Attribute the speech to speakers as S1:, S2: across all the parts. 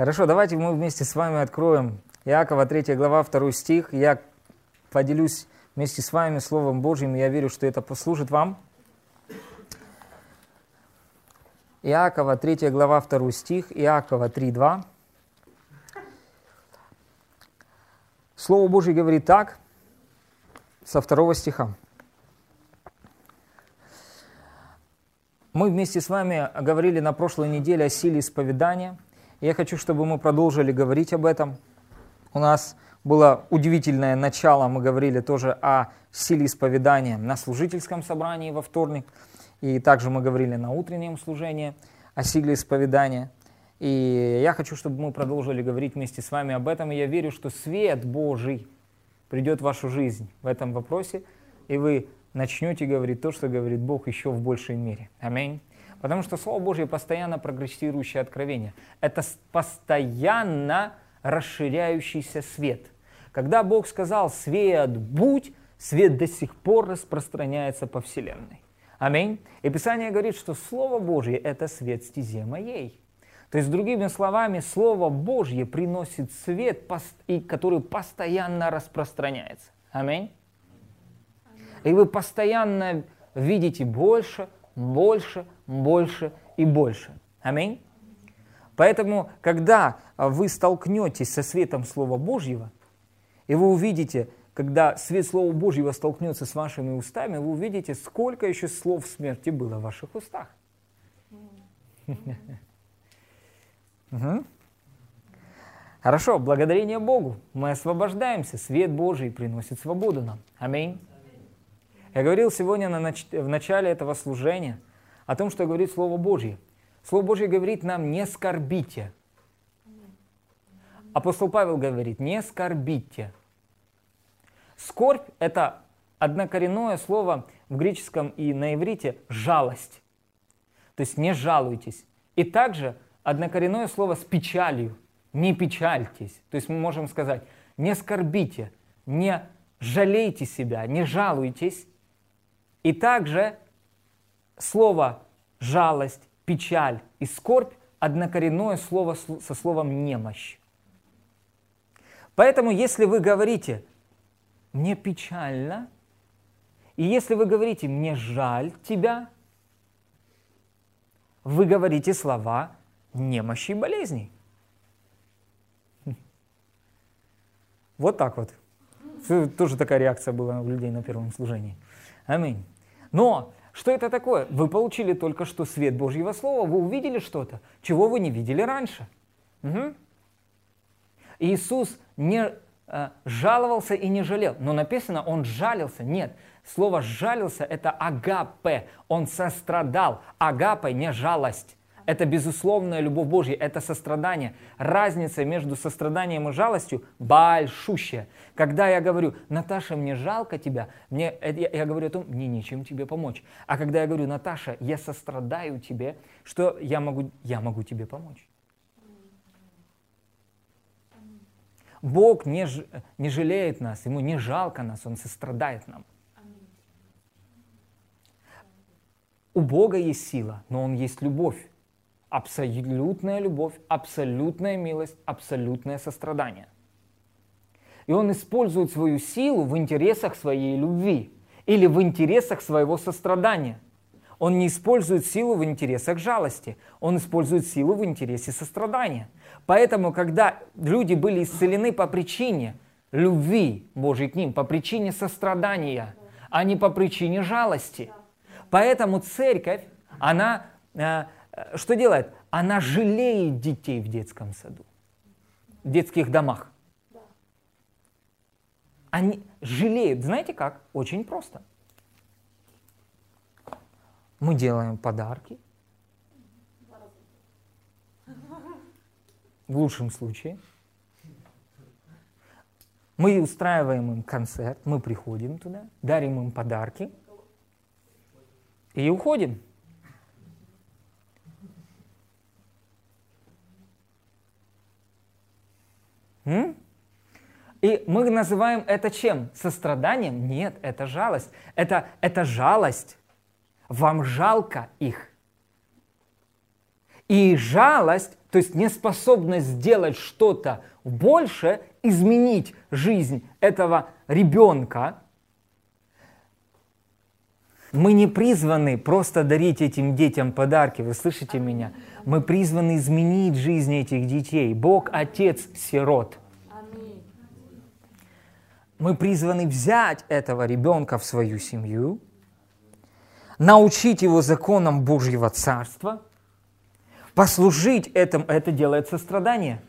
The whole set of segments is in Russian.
S1: Хорошо, давайте мы вместе с вами откроем Иакова 3 глава 2 стих. Я поделюсь вместе с вами Словом Божьим, и я верю, что это послужит вам. Иакова 3 глава 2 стих, Иакова 3, 2. Слово Божье говорит так, со второго стиха. Мы вместе с вами говорили на прошлой неделе о силе исповедания. Я хочу, чтобы мы продолжили говорить об этом. У нас было удивительное начало, мы говорили тоже о силе исповедания на служительском собрании во вторник. И также мы говорили на утреннем служении о силе исповедания. И я хочу, чтобы мы продолжили говорить вместе с вами об этом. И я верю, что свет Божий придет в вашу жизнь в этом вопросе, и вы начнете говорить то, что говорит Бог еще в большей мере. Аминь. Потому что Слово Божье постоянно прогрессирующее откровение. Это постоянно расширяющийся свет. Когда Бог сказал «свет будь», свет до сих пор распространяется по Вселенной. Аминь. И Писание говорит, что Слово Божье – это свет стезе моей. То есть, другими словами, Слово Божье приносит свет, который постоянно распространяется. Аминь. И вы постоянно видите больше, больше, больше и больше. Аминь. Поэтому, когда вы столкнетесь со светом Слова Божьего, и вы увидите, когда свет Слова Божьего столкнется с вашими устами, вы увидите, сколько еще слов смерти было в ваших устах. Хорошо, благодарение Богу. Мы освобождаемся. Свет Божий приносит свободу нам. Аминь. Я говорил сегодня на нач... в начале этого служения о том, что говорит Слово Божье. Слово Божье говорит нам «не скорбите». Апостол Павел говорит «не скорбите». Скорбь – это однокоренное слово в греческом и на иврите «жалость». То есть не жалуйтесь. И также однокоренное слово с печалью. Не печальтесь. То есть мы можем сказать «не скорбите», «не жалейте себя», «не жалуйтесь», и также слово жалость, печаль и скорбь однокоренное слово со словом немощь. Поэтому, если вы говорите «мне печально», и если вы говорите «мне жаль тебя», вы говорите слова немощи и болезней. Вот так вот. Тоже такая реакция была у людей на первом служении. Аминь. Но что это такое? Вы получили только что свет Божьего Слова, вы увидели что-то, чего вы не видели раньше. Угу. Иисус не э, жаловался и не жалел, но написано, он жалился. Нет, слово жалился это агапе, он сострадал. Агапе не жалость. Это безусловная любовь Божья, это сострадание. Разница между состраданием и жалостью большущая. Когда я говорю, Наташа, мне жалко тебя, мне, я, я говорю о том, мне нечем тебе помочь. А когда я говорю, Наташа, я сострадаю тебе, что я могу, я могу тебе помочь. Бог не, не жалеет нас, Ему не жалко нас, Он сострадает нам. У Бога есть сила, но Он есть любовь абсолютная любовь, абсолютная милость, абсолютное сострадание. И он использует свою силу в интересах своей любви или в интересах своего сострадания. Он не использует силу в интересах жалости, он использует силу в интересе сострадания. Поэтому, когда люди были исцелены по причине любви Божьей к ним, по причине сострадания, а не по причине жалости. Поэтому церковь, она э, что делает? Она жалеет детей в детском саду, в детских домах. Они жалеют. Знаете как? Очень просто. Мы делаем подарки. В лучшем случае. Мы устраиваем им концерт, мы приходим туда, дарим им подарки и уходим. И мы называем это чем? Состраданием? Нет, это жалость. Это, это жалость. Вам жалко их. И жалость, то есть неспособность сделать что-то больше, изменить жизнь этого ребенка, мы не призваны просто дарить этим детям подарки, вы слышите меня? Мы призваны изменить жизнь этих детей. Бог – отец сирот. Мы призваны взять этого ребенка в свою семью, научить его законам Божьего Царства, послужить этому. Это делает сострадание.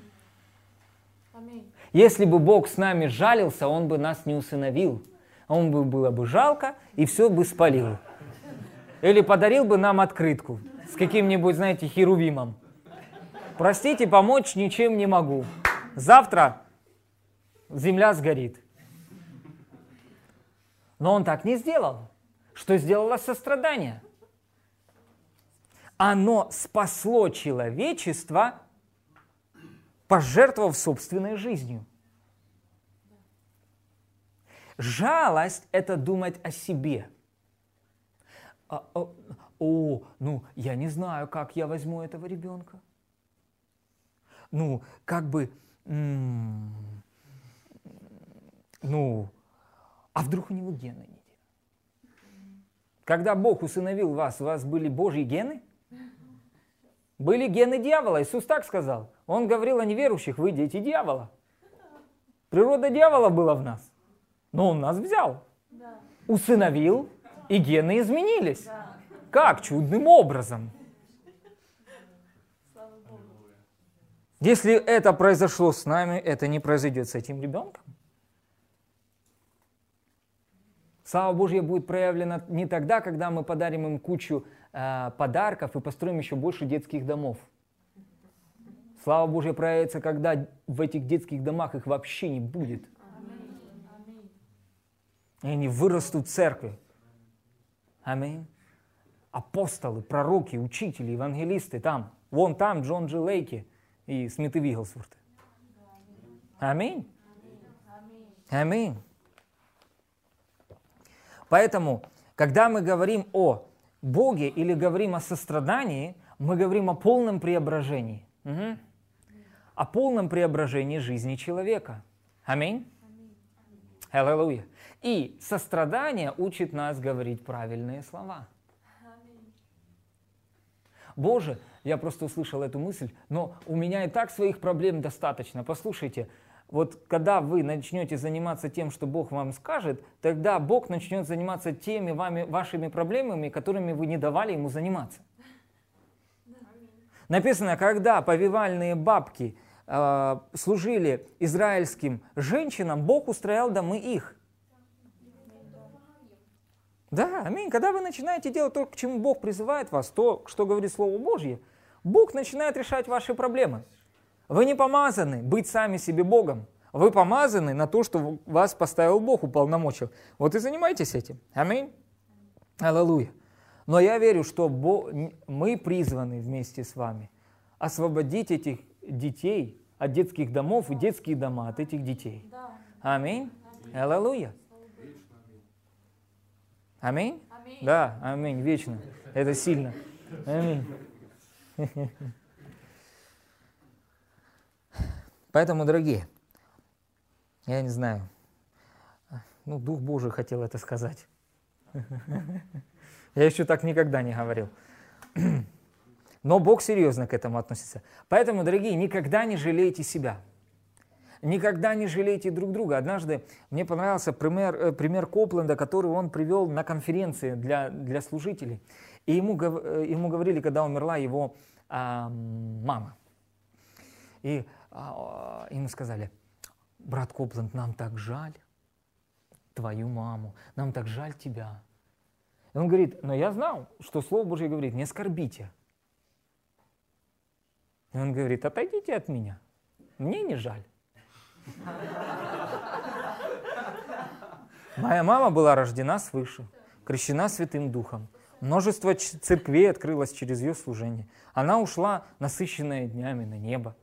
S1: Если бы Бог с нами жалился, Он бы нас не усыновил. Он бы было бы жалко, и все бы спалил. Или подарил бы нам открытку с каким-нибудь, знаете, херувимом. Простите, помочь ничем не могу. Завтра земля сгорит. Но он так не сделал. Что сделало сострадание? Оно спасло человечество, пожертвовав собственной жизнью. Жалость – это думать о себе. А, о, а, о, ну, я не знаю, как я возьму этого ребенка. Ну, как бы, м- ну, а вдруг у него гены не те? Когда Бог усыновил вас, у вас были Божьи гены? Были гены дьявола. Иисус так сказал. Он говорил о неверующих, вы дети дьявола. Природа дьявола была в нас. Но он нас взял. Усыновил, и гены изменились. Как? Чудным образом. Если это произошло с нами, это не произойдет с этим ребенком. Слава Божья будет проявлена не тогда, когда мы подарим им кучу э, подарков и построим еще больше детских домов. Слава Божья проявится, когда в этих детских домах их вообще не будет. И они вырастут в церкви. Аминь. Апостолы, пророки, учители, евангелисты там. Вон там Джон Дж. Лейки и Смит и Вигглсворты. Аминь. Аминь. Поэтому, когда мы говорим о Боге или говорим о сострадании, мы говорим о полном преображении. Угу. О полном преображении жизни человека. Аминь. Аллилуйя. И сострадание учит нас говорить правильные слова. Боже, я просто услышал эту мысль, но у меня и так своих проблем достаточно. Послушайте, вот когда вы начнете заниматься тем, что Бог вам скажет, тогда Бог начнет заниматься теми вами, вашими проблемами, которыми вы не давали ему заниматься. Написано, когда повивальные бабки э, служили израильским женщинам, Бог устроял домы их. Да, аминь. Когда вы начинаете делать то, к чему Бог призывает вас, то, что говорит Слово Божье, Бог начинает решать ваши проблемы. Вы не помазаны быть сами себе Богом. Вы помазаны на то, что вас поставил Бог, уполномочил. Вот и занимайтесь этим. Аминь. Аллилуйя. Но я верю, что мы призваны вместе с вами освободить этих детей от детских домов и детские дома от этих детей. Аминь. Аллилуйя. Аминь? аминь? Да, аминь, вечно. Это сильно. Аминь. Поэтому, дорогие, я не знаю, ну, Дух Божий хотел это сказать. Я еще так никогда не говорил. Но Бог серьезно к этому относится. Поэтому, дорогие, никогда не жалейте себя. Никогда не жалейте друг друга. Однажды мне понравился пример, э, пример Копленда, который он привел на конференции для, для служителей. И ему, э, ему говорили, когда умерла его а, мама. И а, ему сказали, брат Копленд, нам так жаль твою маму, нам так жаль тебя. И он говорит, но я знал, что Слово Божье говорит, не скорбите. И он говорит, отойдите от меня, мне не жаль. Моя мама была рождена свыше, крещена Святым Духом. Множество церквей открылось через ее служение. Она ушла, насыщенная днями, на небо.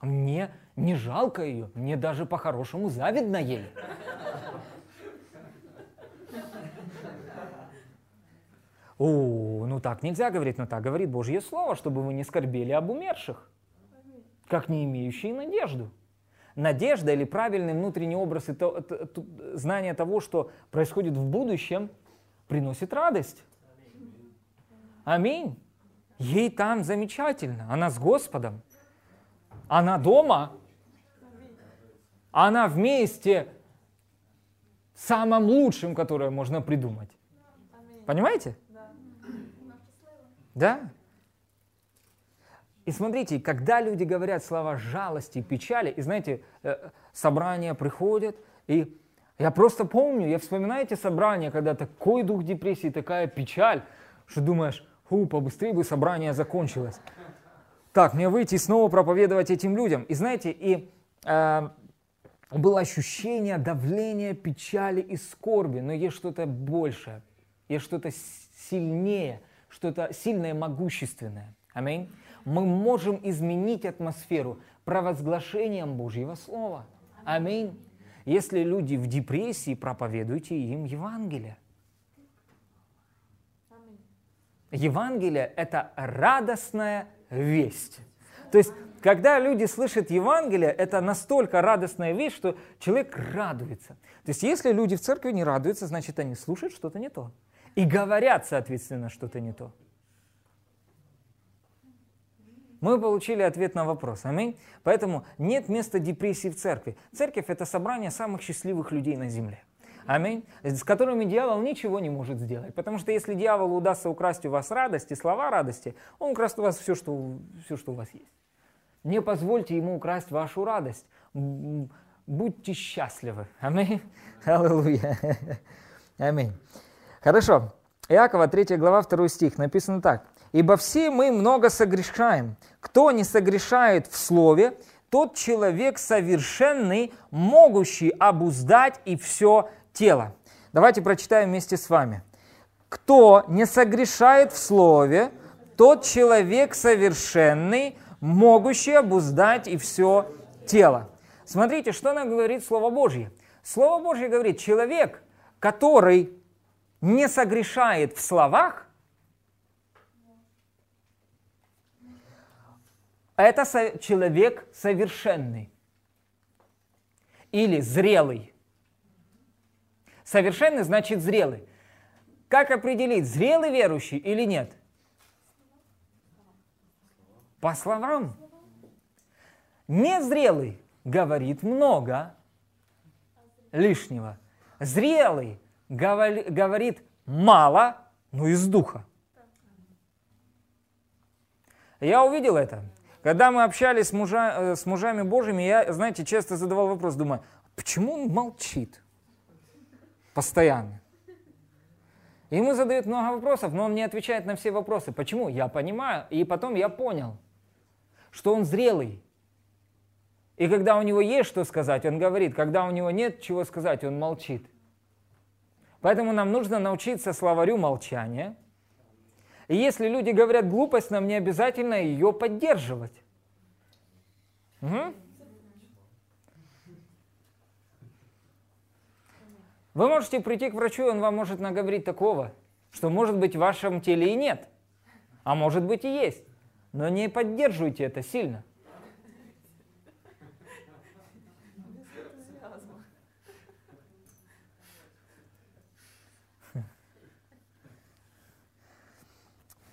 S1: Мне не жалко ее, мне даже по-хорошему завидно ей. О, ну так нельзя говорить, но так говорит Божье Слово, чтобы вы не скорбели об умерших, как не имеющие надежду. Надежда или правильный внутренний образ и то, то, то, знание того, что происходит в будущем, приносит радость. Аминь. Ей там замечательно. Она с Господом. Она дома. Она вместе самым лучшим, которое можно придумать. Понимаете? Да. И смотрите, когда люди говорят слова жалости, печали, и знаете, э, собрания приходят, и я просто помню, я вспоминаю эти собрания, когда такой дух депрессии, такая печаль, что думаешь, фу, побыстрее бы собрание закончилось. Так, мне выйти и снова проповедовать этим людям. И знаете, и э, было ощущение давления, печали и скорби, но есть что-то большее, есть что-то сильнее, что-то сильное, могущественное. Аминь. Мы можем изменить атмосферу провозглашением Божьего Слова. Аминь. Если люди в депрессии, проповедуйте им Евангелие. Евангелие – это радостная весть. То есть когда люди слышат Евангелие, это настолько радостная вещь, что человек радуется. То есть если люди в церкви не радуются, значит они слушают что-то не то. И говорят, соответственно, что-то не то. Мы получили ответ на вопрос. Аминь. Поэтому нет места депрессии в церкви. Церковь – это собрание самых счастливых людей на земле. Аминь. С которыми дьявол ничего не может сделать. Потому что если дьяволу удастся украсть у вас радость и слова радости, он украст у вас все, что, все, что у вас есть. Не позвольте ему украсть вашу радость. Будьте счастливы. Аминь. Аллилуйя. Аминь. Хорошо. Иакова, 3 глава, 2 стих, написано так. «Ибо все мы много согрешаем. Кто не согрешает в слове, тот человек совершенный, могущий обуздать и все тело». Давайте прочитаем вместе с вами. «Кто не согрешает в слове, тот человек совершенный, могущий обуздать и все тело. Смотрите, что нам говорит Слово Божье. Слово Божье говорит, человек, который не согрешает в словах, это человек совершенный или зрелый. Совершенный значит зрелый. Как определить, зрелый верующий или нет? По словам. Незрелый говорит много лишнего. Зрелый говорит мало, но из духа. Я увидел это. Когда мы общались с, мужа, э, с мужами Божьими, я, знаете, часто задавал вопрос, думаю, почему он молчит постоянно? Ему задают много вопросов, но он не отвечает на все вопросы. Почему? Я понимаю, и потом я понял – что он зрелый. И когда у него есть что сказать, он говорит. Когда у него нет чего сказать, он молчит. Поэтому нам нужно научиться словарю молчания. И если люди говорят глупость, нам не обязательно ее поддерживать. Угу. Вы можете прийти к врачу, и он вам может наговорить такого, что может быть в вашем теле и нет, а может быть и есть. Но не поддерживайте это сильно.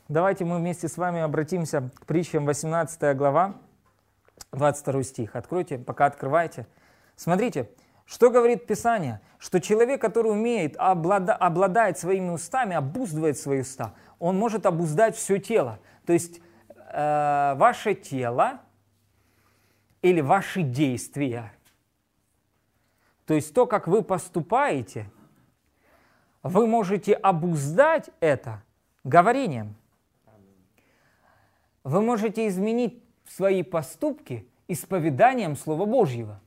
S1: Давайте мы вместе с вами обратимся к притчам 18 глава, 22 стих. Откройте, пока открываете. Смотрите, что говорит Писание? Что человек, который умеет, облада, обладает своими устами, обуздывает свои уста, он может обуздать все тело. То есть э, ваше тело или ваши действия, то есть то, как вы поступаете, вы можете обуздать это говорением. Вы можете изменить свои поступки исповеданием Слова Божьего,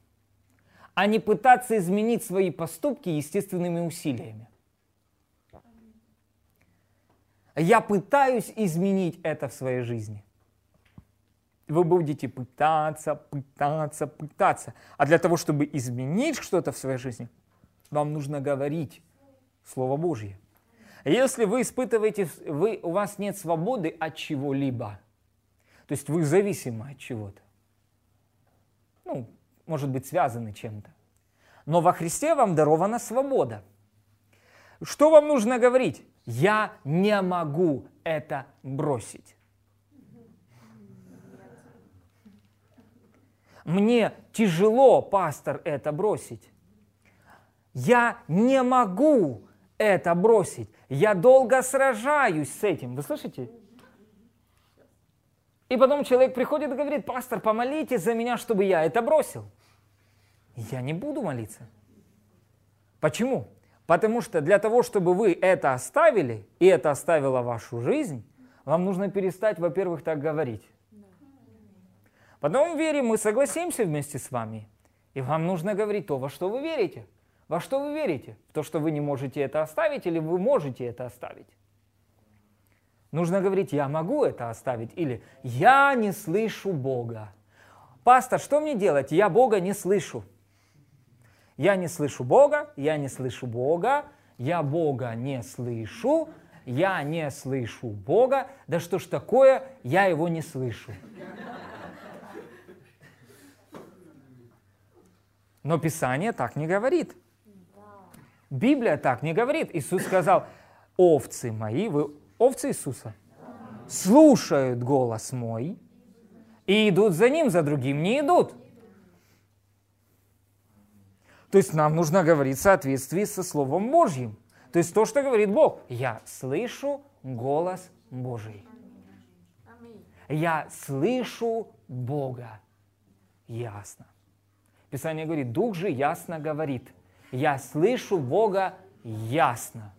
S1: а не пытаться изменить свои поступки естественными усилиями. Я пытаюсь изменить это в своей жизни вы будете пытаться, пытаться, пытаться. А для того, чтобы изменить что-то в своей жизни, вам нужно говорить Слово Божье. Если вы испытываете, вы, у вас нет свободы от чего-либо, то есть вы зависимы от чего-то, ну, может быть, связаны чем-то, но во Христе вам дарована свобода. Что вам нужно говорить? Я не могу это бросить. Мне тяжело, пастор, это бросить. Я не могу это бросить. Я долго сражаюсь с этим. Вы слышите? И потом человек приходит и говорит, пастор, помолитесь за меня, чтобы я это бросил. Я не буду молиться. Почему? Потому что для того, чтобы вы это оставили, и это оставило вашу жизнь, вам нужно перестать, во-первых, так говорить. Потом в вере мы согласимся вместе с вами. И вам нужно говорить то, во что вы верите. Во что вы верите? В то, что вы не можете это оставить, или вы можете это оставить? Нужно говорить, я могу это оставить, или я не слышу Бога. Пастор, что мне делать? Я Бога не слышу. Я не слышу Бога, я не слышу Бога, я Бога не слышу, я не слышу Бога. Да что ж такое, я его не слышу. Но Писание так не говорит. Библия так не говорит. Иисус сказал, овцы мои, вы овцы Иисуса, слушают голос мой и идут за ним, за другим не идут. То есть нам нужно говорить в соответствии со Словом Божьим. То есть то, что говорит Бог. Я слышу голос Божий. Я слышу Бога. Ясно. Писание говорит, Дух же ясно говорит. Я слышу Бога ясно.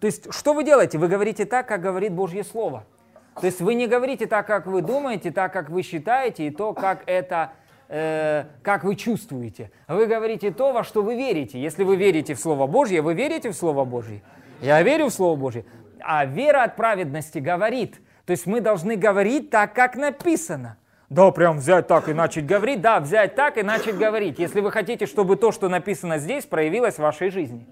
S1: То есть, что вы делаете? Вы говорите так, как говорит Божье Слово. То есть вы не говорите так, как вы думаете, так, как вы считаете, и то, как это, э, как вы чувствуете. Вы говорите то, во что вы верите. Если вы верите в Слово Божье, вы верите в Слово Божье. Я верю в Слово Божье. А вера от праведности говорит. То есть мы должны говорить так, как написано. Да, прям взять так и начать говорить. Да, взять так и начать говорить. Если вы хотите, чтобы то, что написано здесь, проявилось в вашей жизни.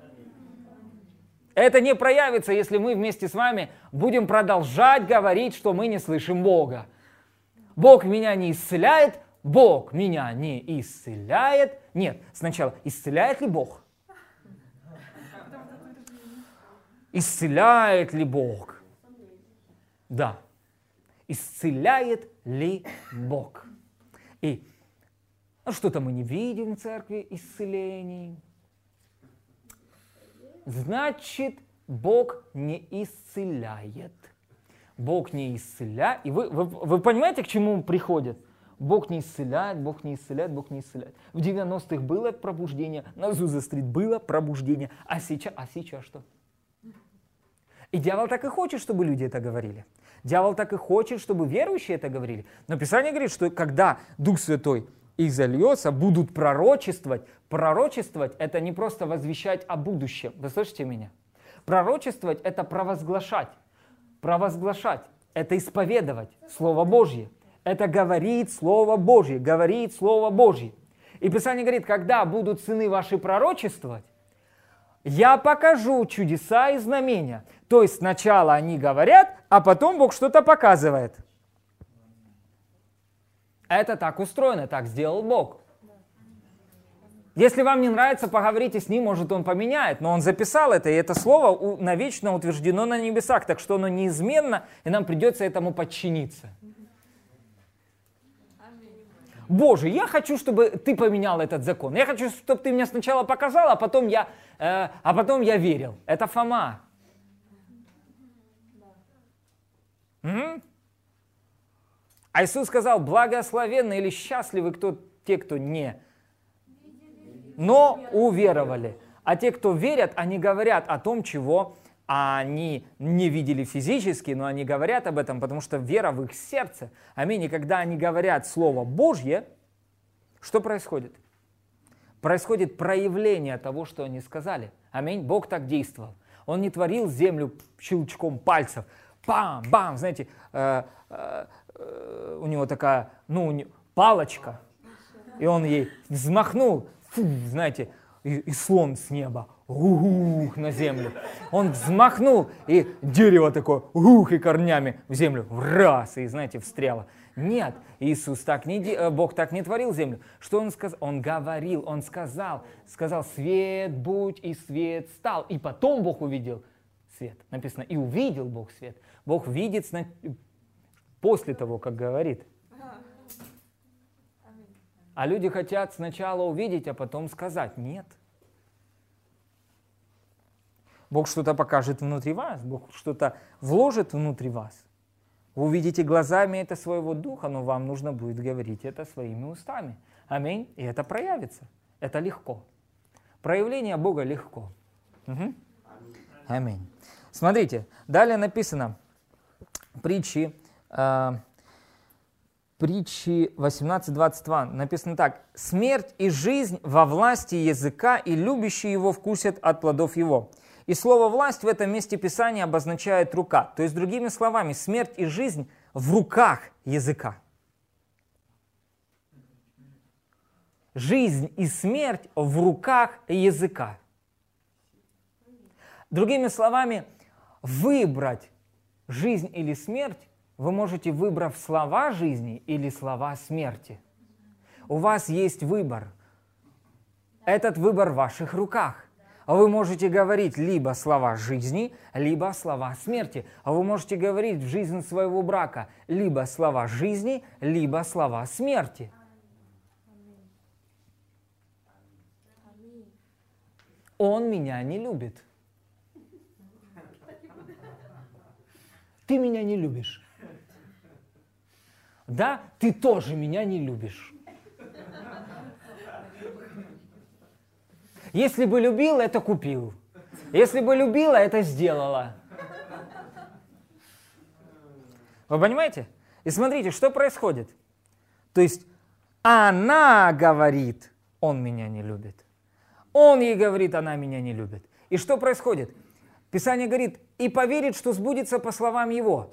S1: Это не проявится, если мы вместе с вами будем продолжать говорить, что мы не слышим Бога. Бог меня не исцеляет, Бог меня не исцеляет. Нет, сначала, исцеляет ли Бог? Исцеляет ли Бог? Да исцеляет ли Бог. И ну, что-то мы не видим в церкви исцелений. Значит, Бог не исцеляет. Бог не исцеляет. И вы, вы, вы понимаете, к чему приходит? Бог не исцеляет, Бог не исцеляет, Бог не исцеляет. В 90-х было пробуждение, на Зуза-стрит было пробуждение, а сейчас, а сейчас что? И дьявол так и хочет, чтобы люди это говорили. Дьявол так и хочет, чтобы верующие это говорили. Но Писание говорит, что когда Дух Святой их зальется, будут пророчествовать. Пророчествовать – это не просто возвещать о будущем. Вы слышите меня? Пророчествовать – это провозглашать. Провозглашать – это исповедовать Слово Божье. Это говорит Слово Божье, говорит Слово Божье. И Писание говорит, когда будут сыны ваши пророчествовать, я покажу чудеса и знамения. То есть сначала они говорят, а потом Бог что-то показывает. Это так устроено, так сделал Бог. Если вам не нравится, поговорите с ним, может он поменяет. Но он записал это, и это слово навечно утверждено на небесах, так что оно неизменно, и нам придется этому подчиниться. Боже, я хочу, чтобы ты поменял этот закон. Я хочу, чтобы ты мне сначала показал, а потом я, э, а потом я верил. Это Фома. А Иисус сказал, благословенны или счастливы кто, те, кто не, но уверовали. А те, кто верят, они говорят о том, чего они не видели физически, но они говорят об этом, потому что вера в их сердце. Аминь. И когда они говорят Слово Божье, что происходит? Происходит проявление того, что они сказали. Аминь. Бог так действовал. Он не творил землю щелчком пальцев. Бам-бам, знаете, э, э, э, у него такая, ну, палочка, и он ей взмахнул, фу, знаете, и, и слон с неба ух, на землю. Он взмахнул, и дерево такое, ух, и корнями в землю, в раз, и, знаете, встряло. Нет, Иисус так не, э, Бог так не творил землю. Что Он сказал? Он говорил, Он сказал, сказал, свет будь, и свет стал. И потом Бог увидел свет. Написано, и увидел Бог свет. Бог видит после того, как говорит. А люди хотят сначала увидеть, а потом сказать. Нет. Бог что-то покажет внутри вас, Бог что-то вложит внутри вас. Вы увидите глазами это своего духа, но вам нужно будет говорить это своими устами. Аминь. И это проявится. Это легко. Проявление Бога легко. Угу. Аминь. Смотрите, далее написано притчи, притчи 18.22. Написано так. «Смерть и жизнь во власти языка, и любящие его вкусят от плодов его». И слово «власть» в этом месте Писания обозначает «рука». То есть, другими словами, смерть и жизнь в руках языка. Жизнь и смерть в руках языка. Другими словами, выбрать жизнь или смерть вы можете, выбрав слова жизни или слова смерти. У вас есть выбор. Этот выбор в ваших руках. Вы можете говорить либо слова жизни, либо слова смерти. А вы можете говорить в жизнь своего брака либо слова жизни, либо слова смерти. Он меня не любит. Ты меня не любишь. Да, ты тоже меня не любишь. Если бы любил, это купил. Если бы любила, это сделала. Вы понимаете? И смотрите, что происходит. То есть она говорит, он меня не любит. Он ей говорит, она меня не любит. И что происходит? Писание говорит, и поверит, что сбудется по словам его.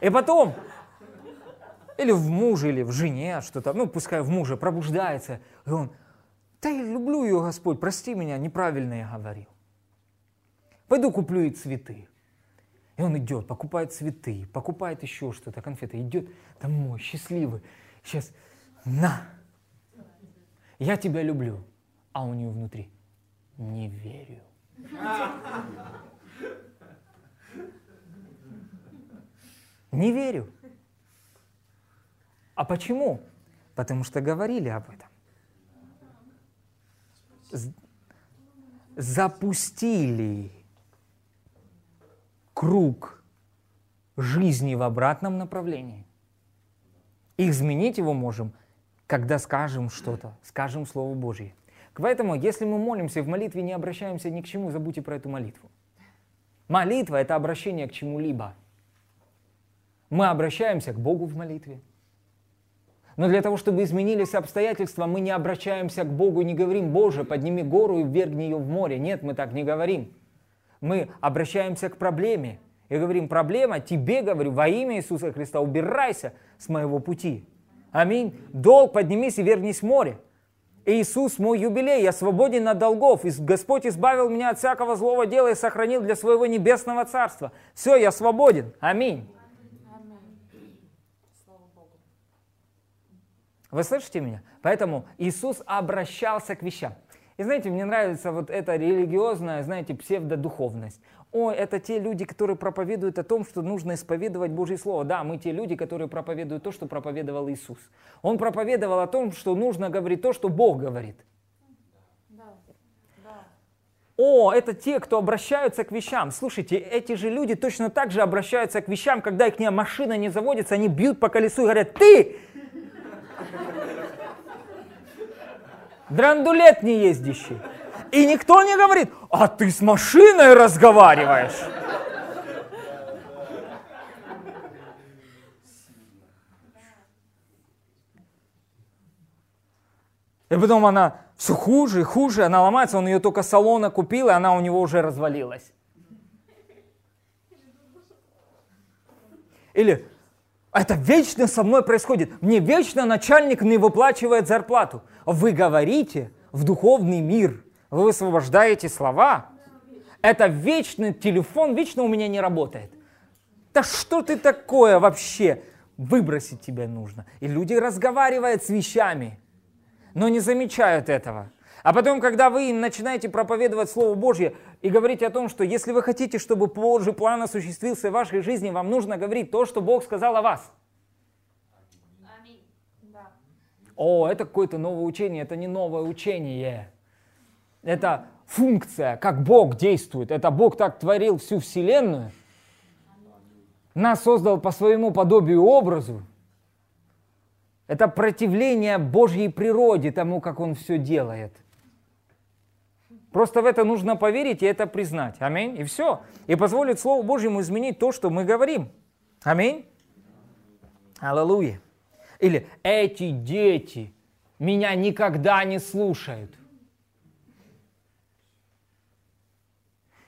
S1: И потом или в муже, или в жене что-то, ну, пускай в муже пробуждается, и он, да я люблю ее, Господь, прости меня, неправильно я говорил. Пойду куплю ей цветы. И он идет, покупает цветы, покупает еще что-то, конфеты, идет домой, счастливый. Сейчас, на, я тебя люблю. А у нее внутри, не верю. Не верю. А почему? Потому что говорили об этом. Запустили круг жизни в обратном направлении. изменить его можем, когда скажем что-то, скажем Слово Божье. Поэтому, если мы молимся в молитве, не обращаемся ни к чему, забудьте про эту молитву. Молитва – это обращение к чему-либо. Мы обращаемся к Богу в молитве. Но для того, чтобы изменились обстоятельства, мы не обращаемся к Богу не говорим, Боже, подними гору и ввергни ее в море. Нет, мы так не говорим. Мы обращаемся к проблеме и говорим, проблема, тебе говорю, во имя Иисуса Христа, убирайся с моего пути. Аминь. Долг поднимись и вернись в море. Иисус мой юбилей, я свободен от долгов. И Господь избавил меня от всякого злого дела и сохранил для своего небесного царства. Все, я свободен. Аминь. Вы слышите меня? Поэтому Иисус обращался к вещам. И знаете, мне нравится вот эта религиозная, знаете, псевдодуховность. О, это те люди, которые проповедуют о том, что нужно исповедовать Божье Слово. Да, мы те люди, которые проповедуют то, что проповедовал Иисус. Он проповедовал о том, что нужно говорить то, что Бог говорит. О, это те, кто обращаются к вещам. Слушайте, эти же люди точно так же обращаются к вещам, когда их машина не заводится, они бьют по колесу и говорят, ты драндулет не ездящий. И никто не говорит, а ты с машиной разговариваешь. И потом она все хуже и хуже, она ломается, он ее только салона купил, и она у него уже развалилась. Или это вечно со мной происходит. Мне вечно начальник не выплачивает зарплату. Вы говорите, в духовный мир, вы высвобождаете слова, это вечный телефон, вечно у меня не работает. Да что ты такое вообще? Выбросить тебя нужно. И люди разговаривают с вещами, но не замечают этого. А потом, когда вы начинаете проповедовать Слово Божье и говорить о том, что если вы хотите, чтобы Божий план осуществился в вашей жизни, вам нужно говорить то, что Бог сказал о вас. О, это какое-то новое учение, это не новое учение. Это функция, как Бог действует. Это Бог так творил всю Вселенную. Нас создал по своему подобию образу. Это противление Божьей природе тому, как Он все делает – Просто в это нужно поверить и это признать. Аминь. И все. И позволит Слову Божьему изменить то, что мы говорим. Аминь. Аллилуйя. Или эти дети меня никогда не слушают.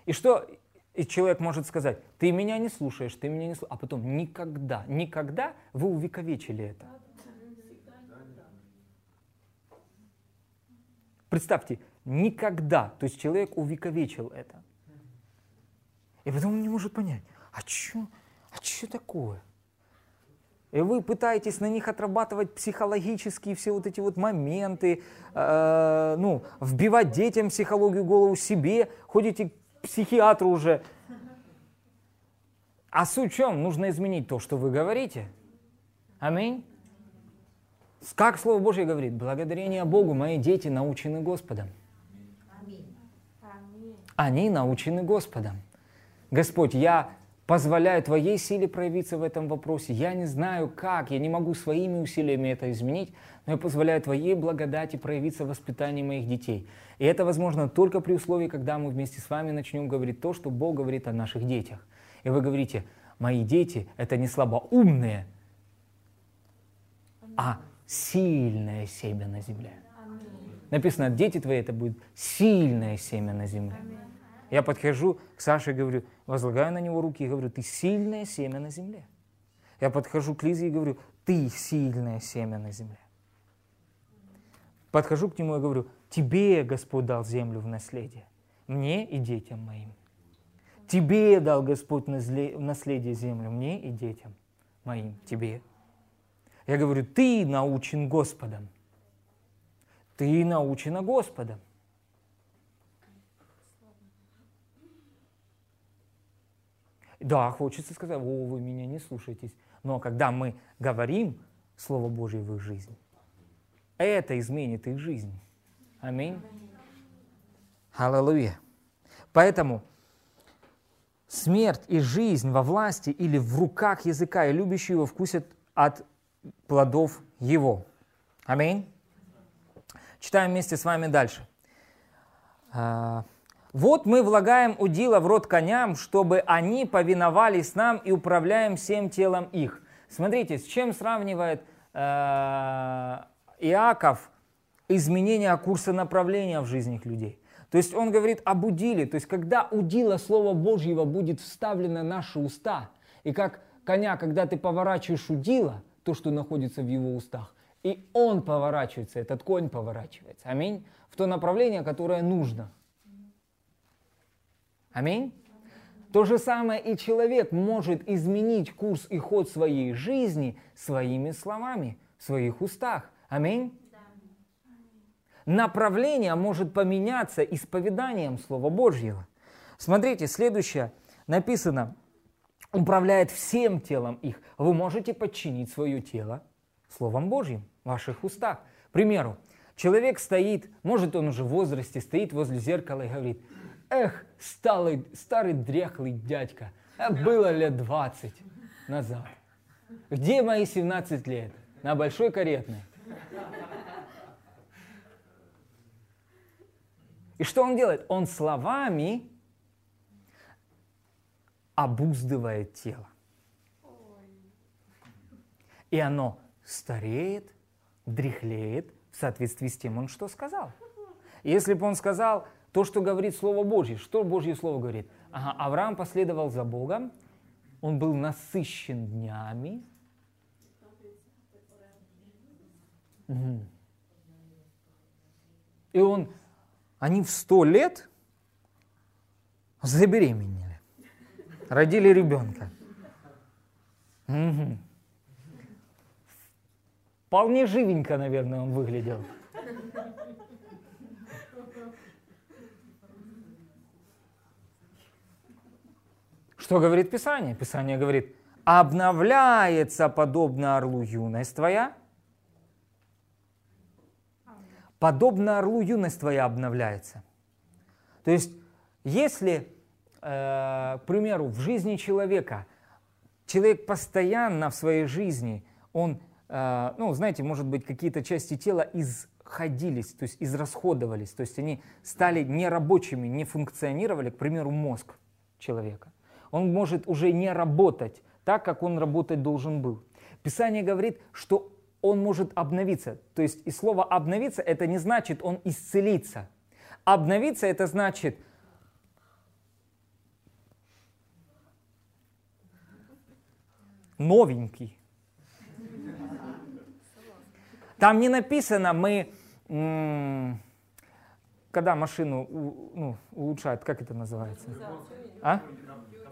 S1: И что и человек может сказать, ты меня не слушаешь, ты меня не слушаешь, а потом никогда, никогда вы увековечили это. Представьте, Никогда. То есть человек увековечил это. И потом он не может понять, а что а чё такое? И вы пытаетесь на них отрабатывать психологические все вот эти вот моменты, э, ну, вбивать детям психологию голову себе, ходите к психиатру уже. А суть в чем? Нужно изменить то, что вы говорите. Аминь. Как Слово Божье говорит, благодарение Богу мои дети научены Господом. Они научены Господом. Господь, я позволяю Твоей силе проявиться в этом вопросе. Я не знаю как, я не могу своими усилиями это изменить, но я позволяю Твоей благодати проявиться в воспитании моих детей. И это возможно только при условии, когда мы вместе с вами начнем говорить то, что Бог говорит о наших детях. И вы говорите, мои дети – это не слабоумные, а сильное семя на земле. Написано, дети твои это будет сильное семя на земле. Я подхожу к Саше и говорю, возлагаю на него руки и говорю, ты сильное семя на земле. Я подхожу к Лизе и говорю, ты сильное семя на земле. Подхожу к нему и говорю, тебе Господь дал землю в наследие, мне и детям моим. Тебе дал Господь в наследие землю, мне и детям моим, тебе. Я говорю, ты научен Господом. Ты научена Господом. Да, хочется сказать, о, вы меня не слушаетесь. Но когда мы говорим Слово Божье в их жизни, это изменит их жизнь. Аминь. Аллилуйя. Поэтому смерть и жизнь во власти или в руках языка, и любящие его вкусят от плодов его. Аминь. Читаем вместе с вами дальше. А, вот мы влагаем удила в рот коням, чтобы они повиновались нам и управляем всем телом их. Смотрите, с чем сравнивает э, Иаков изменение курса направления в жизнях людей. То есть он говорит об удиле, то есть когда удила Слова Божьего будет вставлено в наши уста, и как коня, когда ты поворачиваешь удила, то, что находится в его устах, и он поворачивается, этот конь поворачивается, аминь, в то направление, которое нужно – Аминь. То же самое и человек может изменить курс и ход своей жизни своими словами, в своих устах. Аминь. Направление может поменяться исповеданием Слова Божьего. Смотрите, следующее написано, управляет всем телом их. Вы можете подчинить свое тело Словом Божьим ваших устах. К примеру, человек стоит, может он уже в возрасте, стоит возле зеркала и говорит, Эх, старый, старый дряхлый дядька, а было лет 20 назад. Где мои 17 лет? На большой каретной. И что он делает? Он словами обуздывает тело. И оно стареет, дряхлеет в соответствии с тем, он что сказал. Если бы он сказал, то, что говорит Слово Божье. Что Божье Слово говорит? Ага, Авраам последовал за Богом, он был насыщен днями. И он, они в сто лет забеременели, родили ребенка. Угу. Вполне живенько, наверное, он выглядел. Что говорит Писание? Писание говорит, обновляется подобно орлу юность твоя. Подобно орлу юность твоя обновляется. То есть, если, э, к примеру, в жизни человека, человек постоянно в своей жизни, он, ну, знаете, может быть, какие-то части тела изходились, то есть израсходовались, то есть они стали нерабочими, не функционировали, к примеру, мозг человека. Он может уже не работать так, как он работать должен был. Писание говорит, что он может обновиться. То есть и слово обновиться это не значит он исцелится. Обновиться это значит новенький. Там не написано, мы, когда машину ну, улучшают, как это называется? А?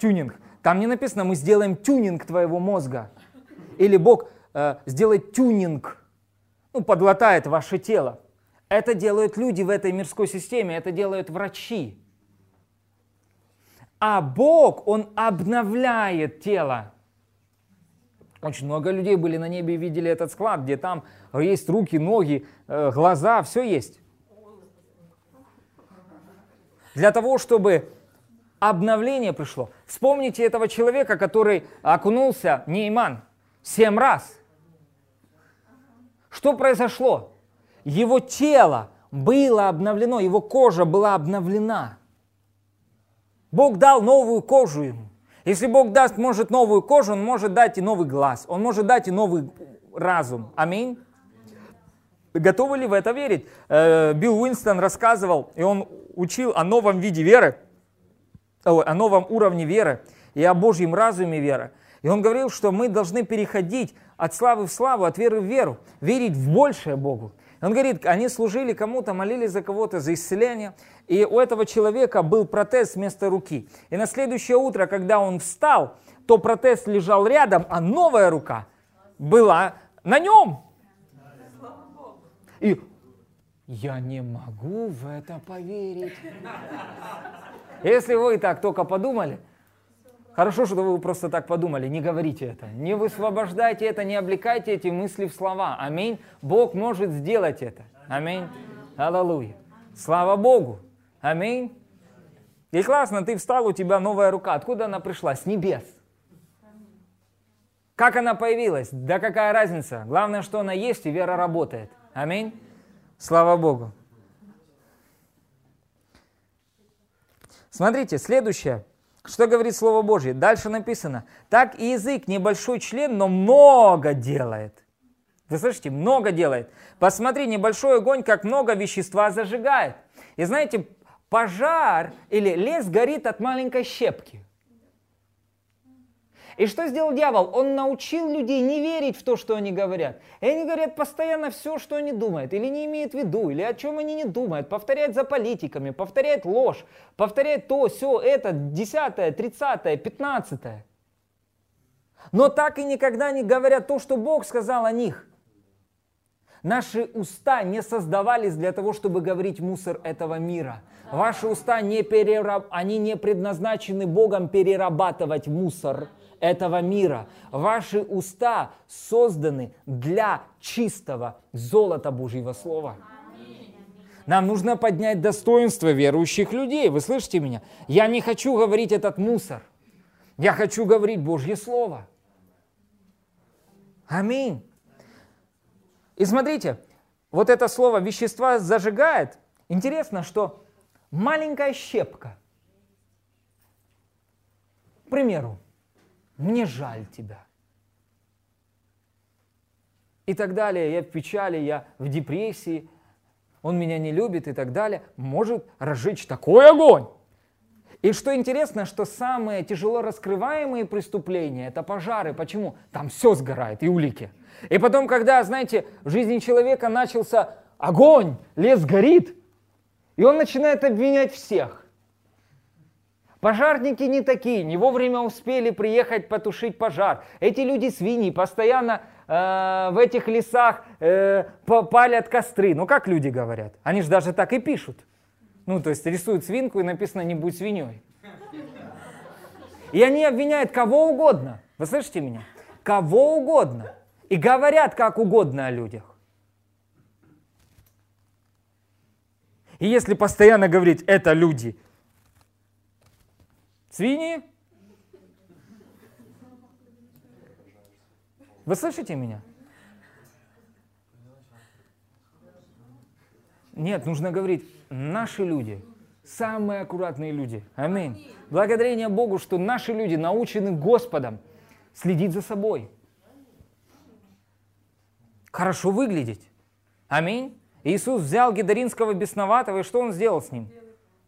S1: Тюнинг. Там не написано, мы сделаем тюнинг твоего мозга. Или Бог э, сделает тюнинг, ну, подлатает ваше тело. Это делают люди в этой мирской системе, это делают врачи. А Бог, Он обновляет тело. Очень много людей были на небе и видели этот склад, где там есть руки, ноги, э, глаза, все есть. Для того, чтобы обновление пришло. Вспомните этого человека, который окунулся, Нейман, семь раз. Что произошло? Его тело было обновлено, его кожа была обновлена. Бог дал новую кожу ему. Если Бог даст, может, новую кожу, Он может дать и новый глаз, Он может дать и новый разум. Аминь. Готовы ли в это верить? Э, Билл Уинстон рассказывал, и он учил о новом виде веры, о новом уровне веры и о Божьем разуме веры. И он говорил, что мы должны переходить от славы в славу, от веры в веру, верить в большее Богу. Он говорит, они служили кому-то, молились за кого-то, за исцеление, и у этого человека был протез вместо руки. И на следующее утро, когда он встал, то протез лежал рядом, а новая рука была на нем. И я не могу в это поверить. Если вы так только подумали, Хорошо, что вы просто так подумали, не говорите это. Не высвобождайте это, не облекайте эти мысли в слова. Аминь. Бог может сделать это. Аминь. Аллилуйя. Слава Богу. Аминь. И классно, ты встал, у тебя новая рука. Откуда она пришла? С небес. Как она появилась? Да какая разница? Главное, что она есть и вера работает. Аминь. Слава Богу. Смотрите, следующее. Что говорит Слово Божье? Дальше написано, так и язык небольшой член, но много делает. Вы слышите, много делает. Посмотри, небольшой огонь, как много вещества зажигает. И знаете, пожар или лес горит от маленькой щепки. И что сделал дьявол? Он научил людей не верить в то, что они говорят. И они говорят постоянно все, что они думают, или не имеют в виду, или о чем они не думают. Повторяют за политиками, повторяют ложь, повторяют то, все, это, десятое, тридцатое, пятнадцатое. Но так и никогда не говорят то, что Бог сказал о них. Наши уста не создавались для того, чтобы говорить мусор этого мира. Ваши уста не перераб... они не предназначены Богом перерабатывать мусор этого мира. Ваши уста созданы для чистого золота Божьего Слова. Нам нужно поднять достоинство верующих людей. Вы слышите меня? Я не хочу говорить этот мусор. Я хочу говорить Божье Слово. Аминь. И смотрите, вот это слово вещества зажигает. Интересно, что маленькая щепка, к примеру, мне жаль тебя. И так далее, я в печали, я в депрессии, он меня не любит и так далее, может разжечь такой огонь. И что интересно, что самые тяжело раскрываемые преступления – это пожары. Почему? Там все сгорает, и улики. И потом, когда, знаете, в жизни человека начался огонь, лес горит, И он начинает обвинять всех. Пожарники не такие, не вовремя успели приехать потушить пожар. Эти люди свиньи, постоянно э, в этих лесах э, палят костры. Ну как люди говорят? Они же даже так и пишут. Ну то есть рисуют свинку и написано «не будь свиньей». И они обвиняют кого угодно. Вы слышите меня? Кого угодно. И говорят как угодно о людях. И если постоянно говорить «это люди», свиньи, вы слышите меня? Нет, нужно говорить «наши люди», самые аккуратные люди. Аминь. Благодарение Богу, что наши люди научены Господом следить за собой. Хорошо выглядеть. Аминь. Иисус взял гидаринского бесноватого, и что он сделал с ним?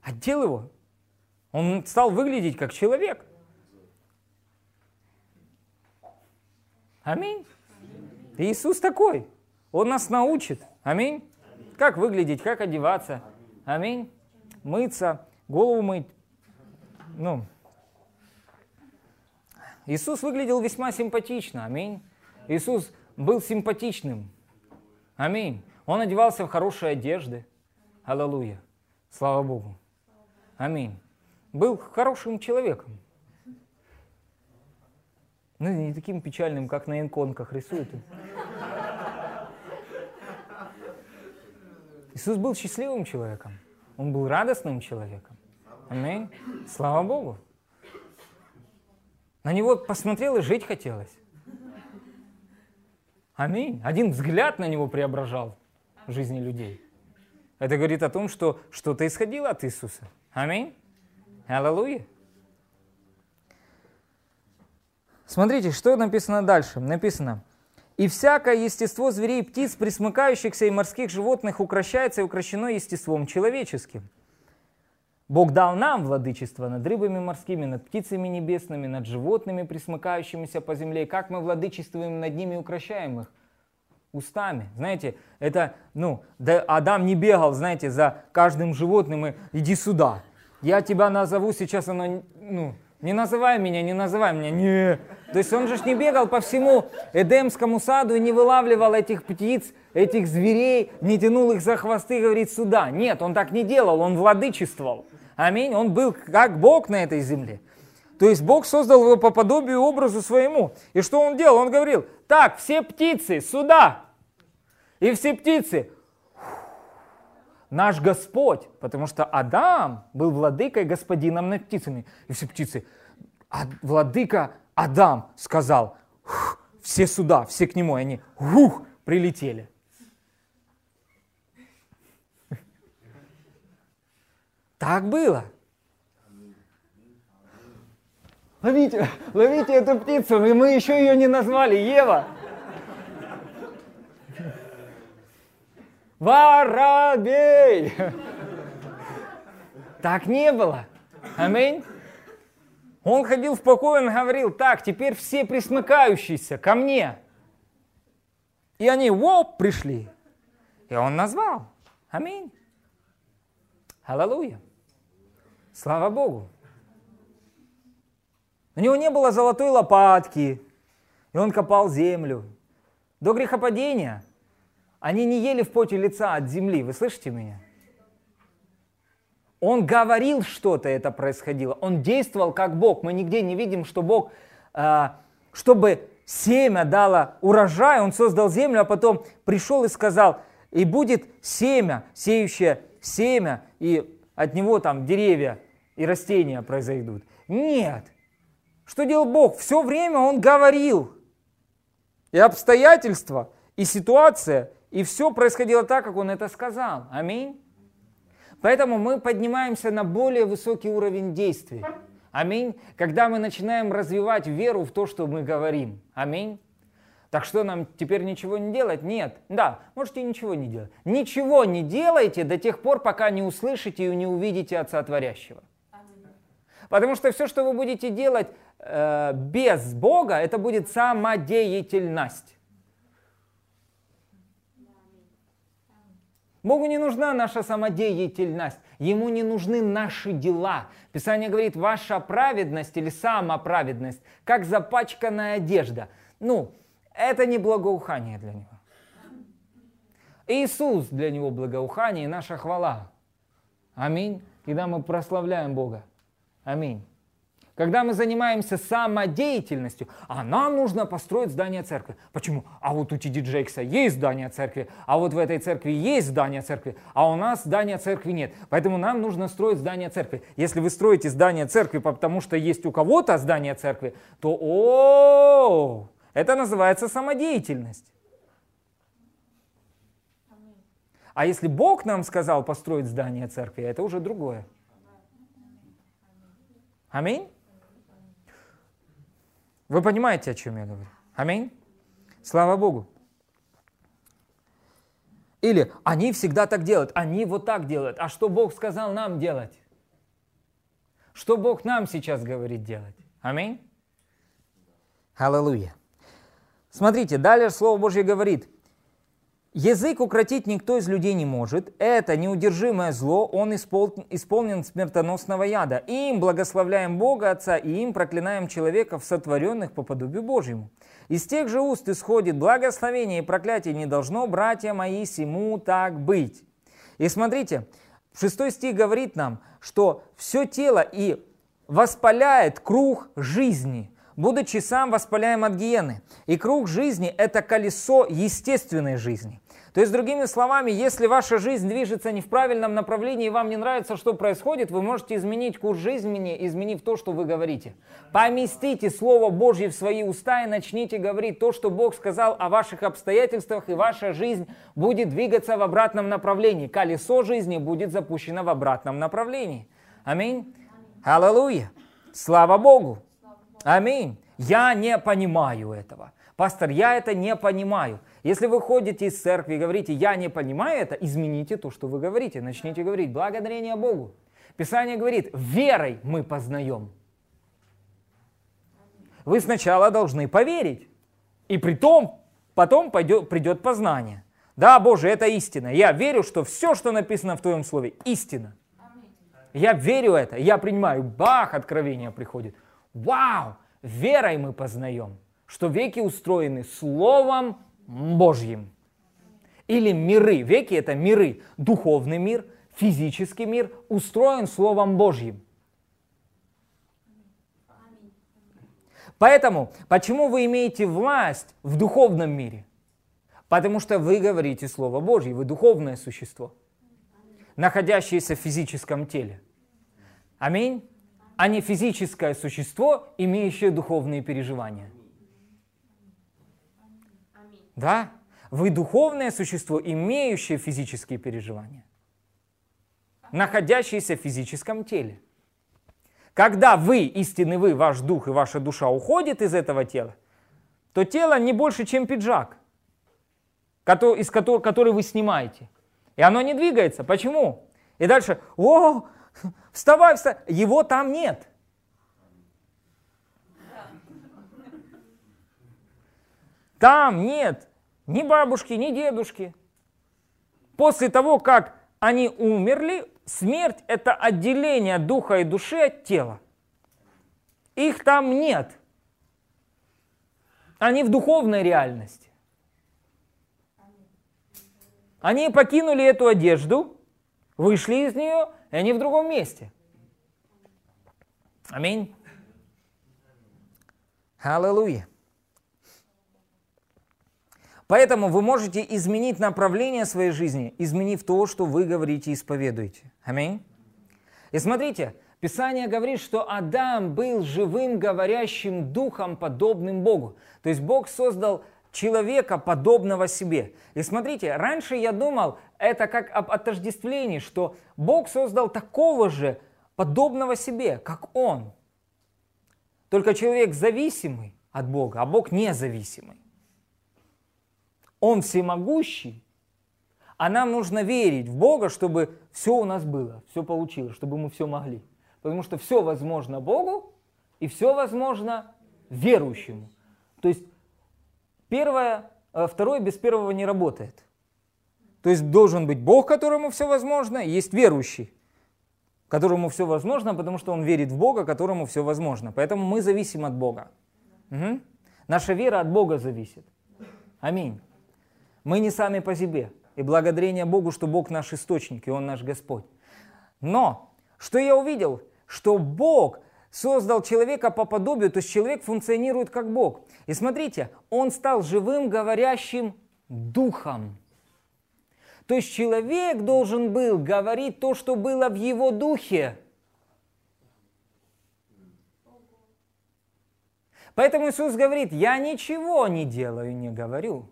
S1: Отдел его. Он стал выглядеть как человек. Аминь. Иисус такой. Он нас научит. Аминь. Как выглядеть, как одеваться. Аминь. Мыться, голову мыть. Ну, Иисус выглядел весьма симпатично. Аминь. Иисус был симпатичным. Аминь. Он одевался в хорошие одежды. Аллилуйя. Слава Богу. Аминь. Был хорошим человеком. Ну, не таким печальным, как на иконках рисуют. Иисус был счастливым человеком. Он был радостным человеком. Аминь. Слава Богу. На него посмотрел и жить хотелось. Аминь. Один взгляд на него преображал жизни людей. Это говорит о том, что что-то исходило от Иисуса. Аминь. Аллилуйя. Смотрите, что написано дальше. Написано, «И всякое естество зверей и птиц, присмыкающихся и морских животных, укращается и укращено естеством человеческим». Бог дал нам владычество над рыбами морскими, над птицами небесными, над животными, присмыкающимися по земле. И как мы владычествуем над ними и укращаем их? устами. Знаете, это, ну, да Адам не бегал, знаете, за каждым животным и иди сюда. Я тебя назову, сейчас оно, ну, не называй меня, не называй меня, не. То есть он же не бегал по всему Эдемскому саду и не вылавливал этих птиц, этих зверей, не тянул их за хвосты говорит сюда. Нет, он так не делал, он владычествовал. Аминь. Он был как Бог на этой земле. То есть Бог создал его по подобию образу своему. И что он делал? Он говорил, так, все птицы сюда. И все птицы, наш Господь, потому что Адам был владыкой, господином над птицами. И все птицы, а владыка Адам сказал, все сюда, все к нему, и они ух, прилетели. Так было. Ловите, ловите эту птицу, мы еще ее не назвали, Ева. Воробей! Так не было. Аминь. Он ходил в покой, он говорил, так, теперь все присмыкающиеся ко мне. И они, воп, пришли. И он назвал. Аминь. Аллилуйя. Слава Богу. У него не было золотой лопатки, и он копал землю. До грехопадения они не ели в поте лица от земли. Вы слышите меня? Он говорил что-то, это происходило. Он действовал как Бог. Мы нигде не видим, что Бог, а, чтобы семя дало урожай, Он создал землю, а потом пришел и сказал, и будет семя, сеющее семя, и от него там деревья и растения произойдут. Нет. Что делал Бог? Все время Он говорил. И обстоятельства, и ситуация, и все происходило так, как Он это сказал. Аминь. Поэтому мы поднимаемся на более высокий уровень действий. Аминь. Когда мы начинаем развивать веру в то, что мы говорим. Аминь. Так что нам теперь ничего не делать? Нет. Да, можете ничего не делать. Ничего не делайте до тех пор, пока не услышите и не увидите Отца Творящего. Потому что все, что вы будете делать э, без Бога, это будет самодеятельность. Богу не нужна наша самодеятельность, Ему не нужны наши дела. Писание говорит, ваша праведность или самоправедность, как запачканная одежда. Ну, это не благоухание для Него. Иисус для Него благоухание и наша хвала. Аминь. Когда мы прославляем Бога. Аминь. Когда мы занимаемся самодеятельностью, а нам нужно построить здание церкви. Почему? А вот у Тиди Джейкса есть здание церкви, а вот в этой церкви есть здание церкви, а у нас здания церкви нет. Поэтому нам нужно строить здание церкви. Если вы строите здание церкви, потому что есть у кого-то здание церкви, то о, это называется самодеятельность. А если Бог нам сказал построить здание церкви, это уже другое. Аминь. Вы понимаете, о чем я говорю? Аминь. Слава Богу. Или они всегда так делают, они вот так делают. А что Бог сказал нам делать? Что Бог нам сейчас говорит делать? Аминь. Аллилуйя. Смотрите, далее Слово Божье говорит, Язык укротить никто из людей не может. Это неудержимое зло, он исполнен смертоносного яда. Им благословляем Бога Отца, и им проклинаем человеков, сотворенных по подобию Божьему. Из тех же уст исходит благословение и проклятие не должно, братья мои, сему так быть. И смотрите, шестой стих говорит нам, что все тело и воспаляет круг жизни – будучи сам воспаляем от гиены. И круг жизни – это колесо естественной жизни. То есть, другими словами, если ваша жизнь движется не в правильном направлении и вам не нравится, что происходит, вы можете изменить курс жизни, изменив то, что вы говорите. Поместите Слово Божье в свои уста и начните говорить то, что Бог сказал о ваших обстоятельствах, и ваша жизнь будет двигаться в обратном направлении. Колесо жизни будет запущено в обратном направлении. Аминь. Аллилуйя. Слава Богу. Аминь. Я не понимаю этого. Пастор, я это не понимаю. Если вы ходите из церкви и говорите, я не понимаю это, измените то, что вы говорите. Начните говорить, благодарение Богу. Писание говорит, верой мы познаем. Вы сначала должны поверить. И при том, потом пойдет, придет познание. Да, Боже, это истина. Я верю, что все, что написано в Твоем Слове, истина. Я верю это, я принимаю. Бах, откровение приходит. Вау! Верой мы познаем, что веки устроены Словом Божьим. Или миры. Веки это миры. Духовный мир, физический мир устроен Словом Божьим. Поэтому, почему вы имеете власть в духовном мире? Потому что вы говорите Слово Божье, вы духовное существо, находящееся в физическом теле. Аминь а не физическое существо, имеющее духовные переживания. Да? Вы духовное существо, имеющее физические переживания, находящееся в физическом теле. Когда вы, истинный вы, ваш дух и ваша душа уходит из этого тела, то тело не больше, чем пиджак, из которого, который вы снимаете. И оно не двигается. Почему? И дальше, о, Вставай, вставай. Его там нет. Там нет ни бабушки, ни дедушки. После того, как они умерли, смерть – это отделение духа и души от тела. Их там нет. Они в духовной реальности. Они покинули эту одежду, вышли из нее – и они в другом месте. Аминь. Аллилуйя. Поэтому вы можете изменить направление своей жизни, изменив то, что вы говорите и исповедуете. Аминь. И смотрите, Писание говорит, что Адам был живым, говорящим духом, подобным Богу. То есть Бог создал человека, подобного себе. И смотрите, раньше я думал, это как об отождествлении, что Бог создал такого же, подобного себе, как Он. Только человек зависимый от Бога, а Бог независимый. Он всемогущий, а нам нужно верить в Бога, чтобы все у нас было, все получилось, чтобы мы все могли. Потому что все возможно Богу и все возможно верующему. То есть Первое, э, второе без первого не работает. То есть должен быть Бог, которому все возможно, и есть верующий, которому все возможно, потому что он верит в Бога, которому все возможно. Поэтому мы зависим от Бога. Угу. Наша вера от Бога зависит. Аминь. Мы не сами по себе. И благодарение Богу, что Бог наш источник, и Он наш Господь. Но, что я увидел? Что Бог создал человека по подобию, то есть человек функционирует как Бог. И смотрите, он стал живым, говорящим духом. То есть человек должен был говорить то, что было в его духе. Поэтому Иисус говорит, я ничего не делаю, не говорю,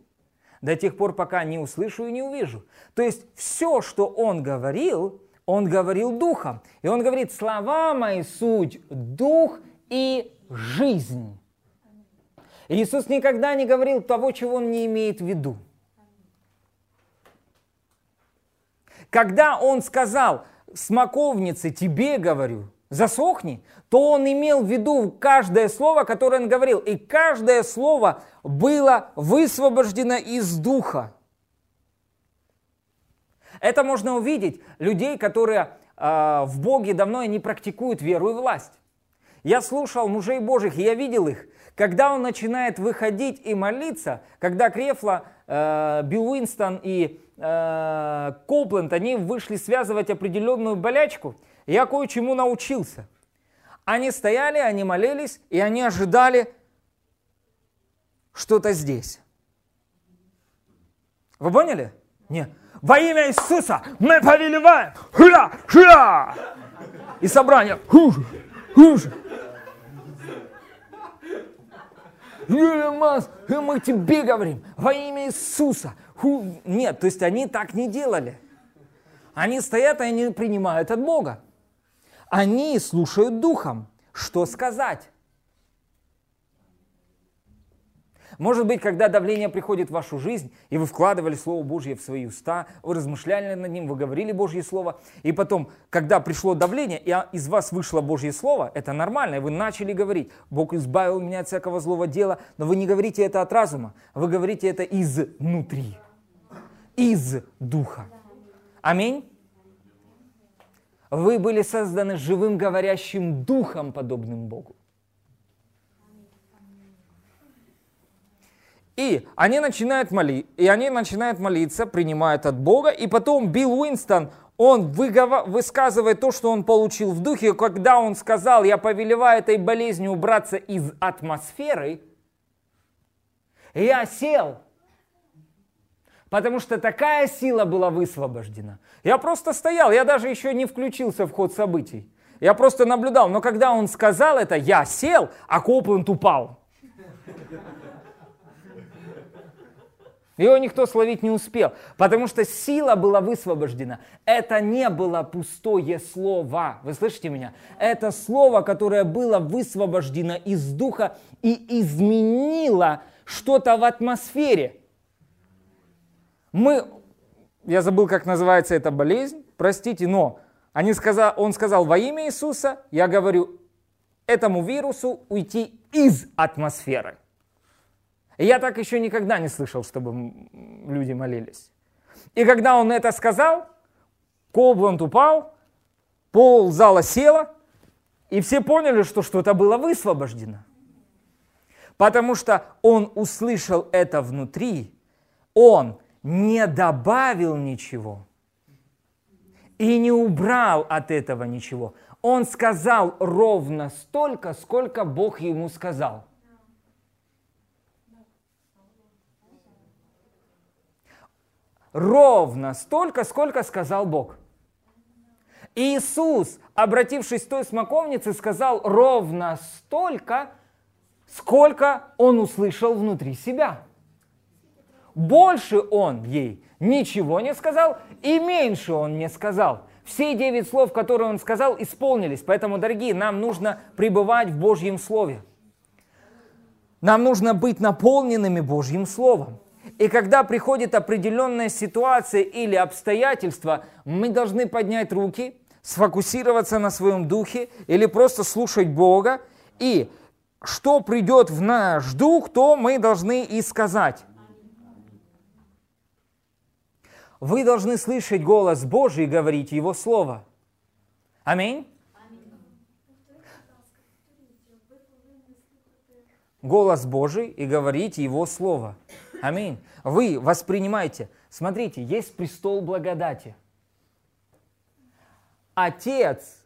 S1: до тех пор, пока не услышу и не увижу. То есть все, что Он говорил, Он говорил Духом. И Он говорит, слова мои суть Дух и жизнь. Иисус никогда не говорил того, чего Он не имеет в виду. Когда Он сказал, смоковнице, тебе говорю, засохни, то он имел в виду каждое слово, которое он говорил. И каждое слово было высвобождено из духа. Это можно увидеть людей, которые э, в Боге давно не практикуют веру и власть. Я слушал мужей Божьих, и я видел их. Когда он начинает выходить и молиться, когда Крефла, э, Билл Уинстон и э, Копленд, они вышли связывать определенную болячку, я кое-чему научился – они стояли, они молились, и они ожидали что-то здесь. Вы поняли? Нет. Во имя Иисуса мы повелеваем. Хля, хля. И собрание. Хуже, хуже. Мы тебе говорим, во имя Иисуса. Нет, то есть они так не делали. Они стоят и они принимают от Бога. Они слушают духом. Что сказать? Может быть, когда давление приходит в вашу жизнь, и вы вкладывали Слово Божье в свои уста, вы размышляли над ним, вы говорили Божье Слово, и потом, когда пришло давление, и из вас вышло Божье Слово, это нормально, и вы начали говорить, Бог избавил меня от всякого злого дела, но вы не говорите это от разума, вы говорите это изнутри, из Духа. Аминь. Вы были созданы живым говорящим духом, подобным Богу. И они начинают молить, и они начинают молиться, принимают от Бога, и потом Билл Уинстон, он выгов... высказывает то, что он получил в духе, когда он сказал, я повелеваю этой болезни убраться из атмосферы, я сел, потому что такая сила была высвобождена. Я просто стоял, я даже еще не включился в ход событий. Я просто наблюдал, но когда он сказал это, я сел, а Копленд упал. Его никто словить не успел, потому что сила была высвобождена. Это не было пустое слово. Вы слышите меня? Это слово, которое было высвобождено из духа и изменило что-то в атмосфере. Мы, я забыл, как называется эта болезнь, простите, но они сказал, он сказал во имя Иисуса, я говорю этому вирусу уйти из атмосферы. И я так еще никогда не слышал, чтобы люди молились. И когда он это сказал, Кобланд упал, пол зала села, и все поняли, что что-то было высвобождено. Потому что он услышал это внутри, он не добавил ничего и не убрал от этого ничего. Он сказал ровно столько, сколько Бог ему сказал. Ровно столько, сколько сказал Бог. Иисус, обратившись к той смоковнице, сказал ровно столько, сколько он услышал внутри себя. Больше он ей ничего не сказал, и меньше он не сказал. Все девять слов, которые он сказал, исполнились. Поэтому, дорогие, нам нужно пребывать в Божьем Слове. Нам нужно быть наполненными Божьим Словом. И когда приходит определенная ситуация или обстоятельства, мы должны поднять руки, сфокусироваться на своем духе или просто слушать Бога. И что придет в наш дух, то мы должны и сказать. Вы должны слышать голос Божий и говорить Его Слово. Аминь. Голос Божий и говорить Его Слово. Аминь. Вы воспринимаете. Смотрите, есть престол благодати. Отец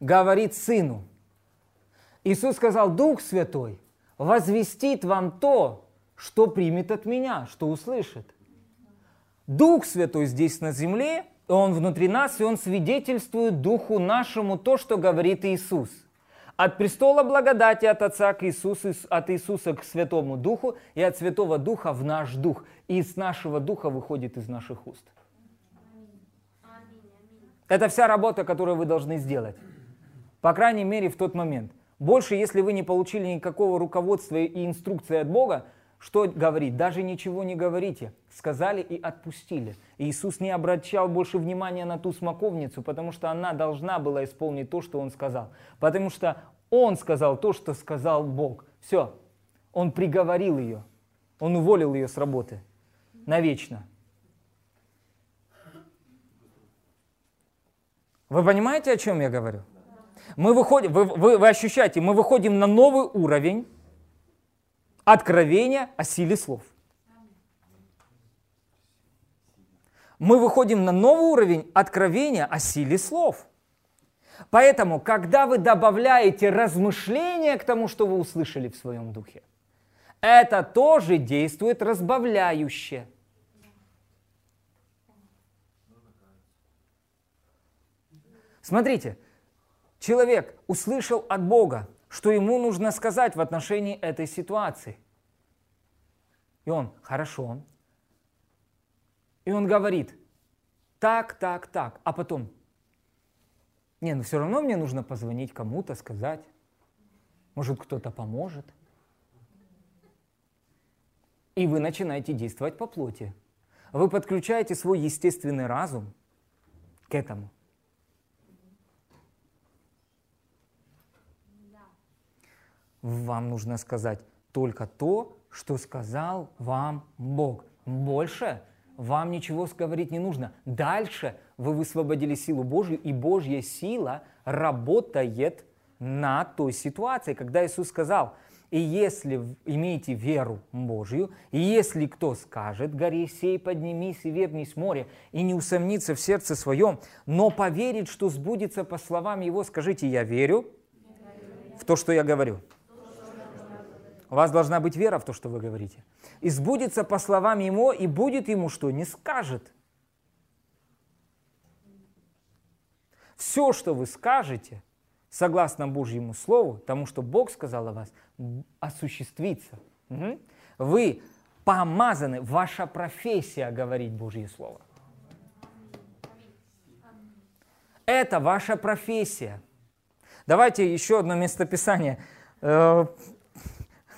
S1: говорит Сыну. Иисус сказал, Дух Святой возвестит вам то, что примет от Меня, что услышит. Дух Святой здесь на земле, Он внутри нас, и Он свидетельствует Духу нашему то, что говорит Иисус. От престола благодати от Отца к Иисусу, от Иисуса к Святому Духу и от Святого Духа в наш Дух. И из нашего Духа выходит из наших уст. Это вся работа, которую вы должны сделать. По крайней мере, в тот момент. Больше, если вы не получили никакого руководства и инструкции от Бога, что говорит? Даже ничего не говорите. Сказали и отпустили. И Иисус не обращал больше внимания на ту смоковницу, потому что она должна была исполнить то, что Он сказал. Потому что Он сказал то, что сказал Бог. Все. Он приговорил ее. Он уволил ее с работы. Навечно. Вы понимаете, о чем я говорю? Мы выходим, вы, вы, вы ощущаете, мы выходим на новый уровень откровения о силе слов. Мы выходим на новый уровень откровения о силе слов. Поэтому, когда вы добавляете размышления к тому, что вы услышали в своем духе, это тоже действует разбавляюще. Смотрите, человек услышал от Бога, что ему нужно сказать в отношении этой ситуации. И он, хорошо. И он говорит, так, так, так. А потом, не, ну все равно мне нужно позвонить кому-то, сказать. Может, кто-то поможет. И вы начинаете действовать по плоти. Вы подключаете свой естественный разум к этому. Вам нужно сказать только то, что сказал вам Бог. Больше вам ничего говорить не нужно. Дальше вы высвободили силу Божью, и Божья сила работает на той ситуации, когда Иисус сказал, и если имеете веру Божью, и если кто скажет, горе сей, поднимись и вернись море, и не усомнится в сердце своем, но поверит, что сбудется по словам его, скажите, я верю в то, что я говорю. У вас должна быть вера в то, что вы говорите. И сбудется по словам Ему, и будет Ему что? Не скажет. Все, что вы скажете, согласно Божьему Слову, тому, что Бог сказал о вас, осуществится. Вы помазаны, ваша профессия говорить Божье Слово. Это ваша профессия. Давайте еще одно местописание э,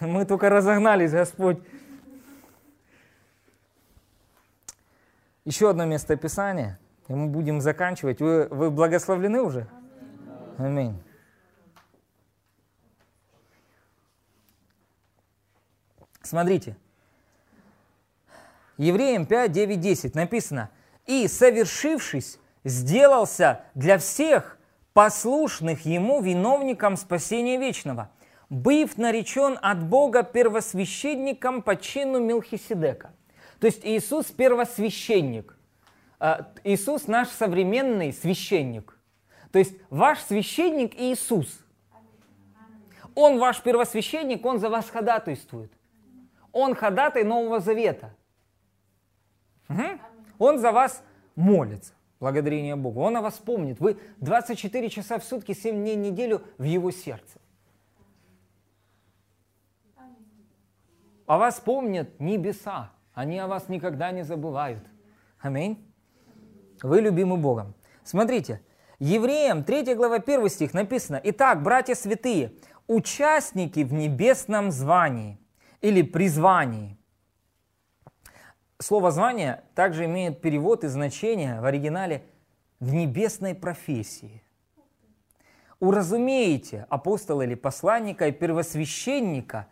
S1: мы только разогнались, Господь. Еще одно место Писания, и мы будем заканчивать. Вы, вы благословлены уже? Аминь. Смотрите. Евреям 5, 9, 10 написано. «И, совершившись, сделался для всех послушных Ему виновником спасения вечного» быв наречен от Бога первосвященником по чину Милхиседека. То есть Иисус первосвященник. А, Иисус наш современный священник. То есть ваш священник Иисус. Он ваш первосвященник, он за вас ходатайствует. Он ходатай Нового Завета. Угу. Он за вас молится. Благодарение Богу. Он о вас помнит. Вы 24 часа в сутки, 7 дней в неделю в Его сердце. О вас помнят небеса, они о вас никогда не забывают. Аминь. Вы любимы Богом. Смотрите, Евреям 3 глава 1 стих написано, «Итак, братья святые, участники в небесном звании или призвании». Слово «звание» также имеет перевод и значение в оригинале «в небесной профессии». Уразумеете апостола или посланника и первосвященника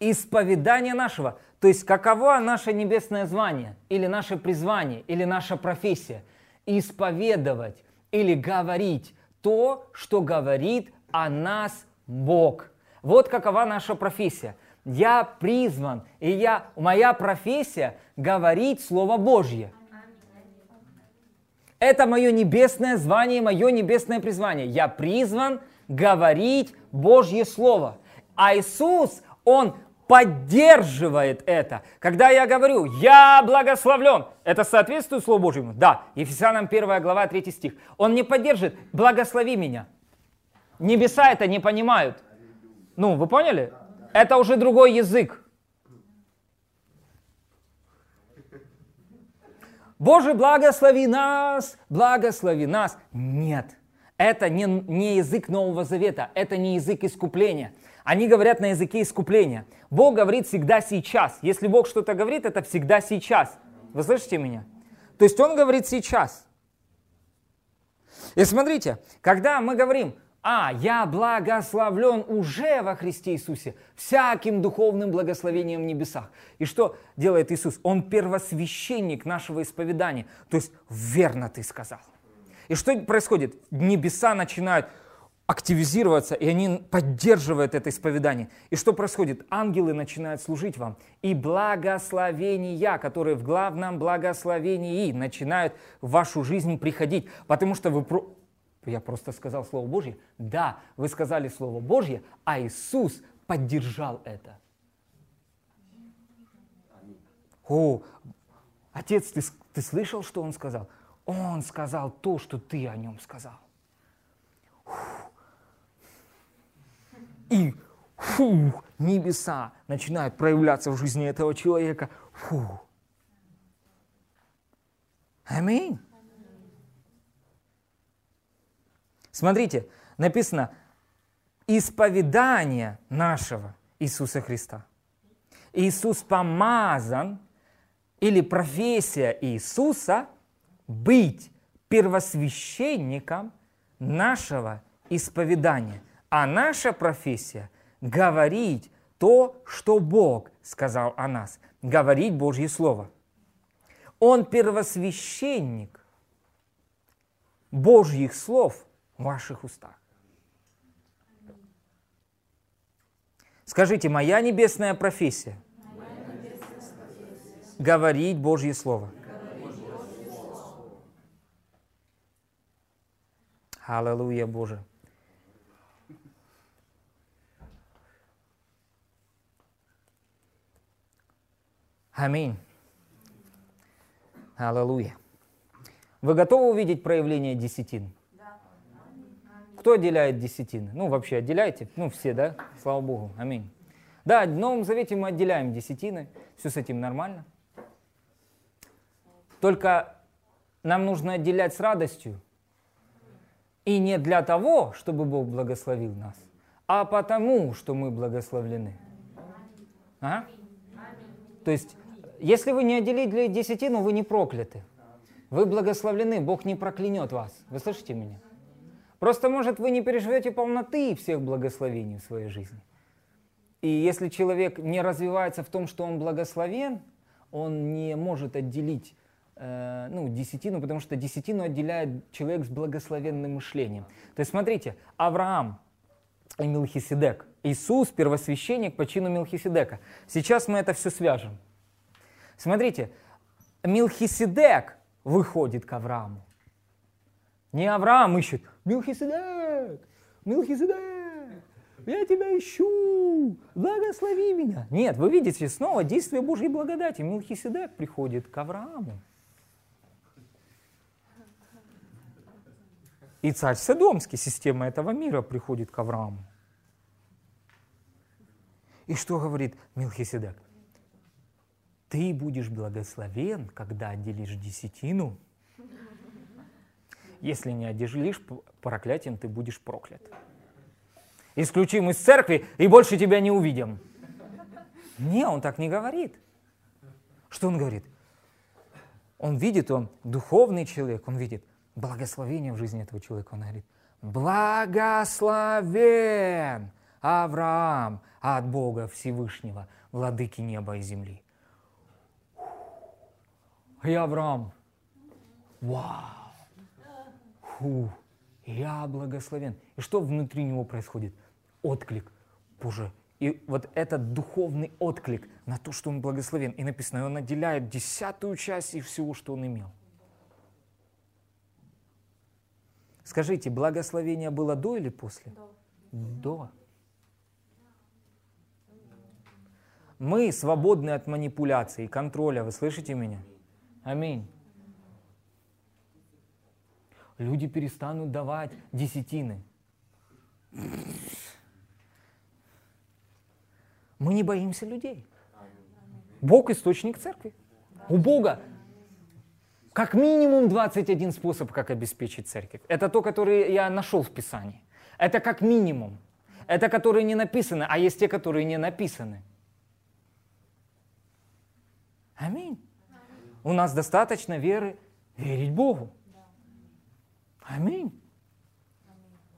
S1: исповедания нашего. То есть каково наше небесное звание, или наше призвание, или наша профессия? Исповедовать или говорить то, что говорит о нас Бог. Вот какова наша профессия. Я призван, и я, моя профессия говорить Слово Божье. Это мое небесное звание, мое небесное призвание. Я призван говорить Божье Слово. А Иисус, Он поддерживает это. Когда я говорю, я благословлен, это соответствует Слову Божьему? Да. Ефесянам 1 глава 3 стих. Он не поддержит, благослови меня. Небеса это не понимают. Ну, вы поняли? Это уже другой язык. Боже, благослови нас, благослови нас. Нет, это не, не язык Нового Завета, это не язык искупления. Они говорят на языке искупления. Бог говорит всегда сейчас. Если Бог что-то говорит, это всегда сейчас. Вы слышите меня? То есть Он говорит сейчас. И смотрите, когда мы говорим, а, я благословлен уже во Христе Иисусе всяким духовным благословением в небесах. И что делает Иисус? Он первосвященник нашего исповедания. То есть верно ты сказал. И что происходит? Небеса начинают активизироваться, и они поддерживают это исповедание. И что происходит? Ангелы начинают служить вам. И благословения, которые в главном благословении, начинают в вашу жизнь приходить. Потому что вы я просто сказал Слово Божье. Да, вы сказали Слово Божье, а Иисус поддержал это. О, отец, ты, ты слышал, что он сказал? Он сказал то, что ты о нем сказал. И фу, небеса начинают проявляться в жизни этого человека. Фу. Аминь. Смотрите, написано исповедание нашего Иисуса Христа. Иисус помазан, или профессия Иисуса быть первосвященником нашего исповедания. А наша профессия – говорить то, что Бог сказал о нас, говорить Божье Слово. Он первосвященник Божьих слов в ваших устах. Скажите, моя небесная профессия – говорить Божье Слово. Аллилуйя, Боже. Аминь. Аллилуйя. Вы готовы увидеть проявление десятин? Кто отделяет десятины? Ну, вообще отделяете? Ну, все, да? Слава Богу. Аминь. Да, в Новом Завете мы отделяем десятины. Все с этим нормально. Только нам нужно отделять с радостью. И не для того, чтобы Бог благословил нас, а потому, что мы благословлены. А? То есть, если вы не отделили десятину, вы не прокляты. Вы благословлены, Бог не проклянет вас. Вы слышите меня? Просто, может, вы не переживете полноты всех благословений в своей жизни. И если человек не развивается в том, что он благословен, он не может отделить э, ну, десятину, потому что десятину отделяет человек с благословенным мышлением. То есть смотрите, Авраам и Милхиседек, Иисус первосвященник по чину Милхиседека. Сейчас мы это все свяжем. Смотрите, Милхиседек выходит к Аврааму. Не Авраам ищет, Милхиседек, Милхиседек, я тебя ищу, благослови меня. Нет, вы видите снова действие Божьей благодати. Милхиседек приходит к Аврааму. И царь Содомский, система этого мира, приходит к Аврааму. И что говорит Милхиседек? Ты будешь благословен, когда отделишь десятину если не одержишь проклятием, ты будешь проклят. Исключим из церкви и больше тебя не увидим. Не, он так не говорит. Что он говорит? Он видит, он духовный человек, он видит благословение в жизни этого человека. Он говорит, благословен Авраам, от Бога Всевышнего, владыки неба и земли. И Авраам, вау, фу, я благословен. И что внутри него происходит? Отклик. Боже, и вот этот духовный отклик на то, что он благословен. И написано, и он отделяет десятую часть из всего, что он имел. Скажите, благословение было до или после? До. до. Мы свободны от манипуляций и контроля. Вы слышите меня? Аминь. Люди перестанут давать десятины. Мы не боимся людей. Бог источник церкви. У Бога как минимум 21 способ, как обеспечить церковь. Это то, который я нашел в Писании. Это как минимум. Это которые не написаны, а есть те, которые не написаны. Аминь. У нас достаточно веры верить Богу. Аминь.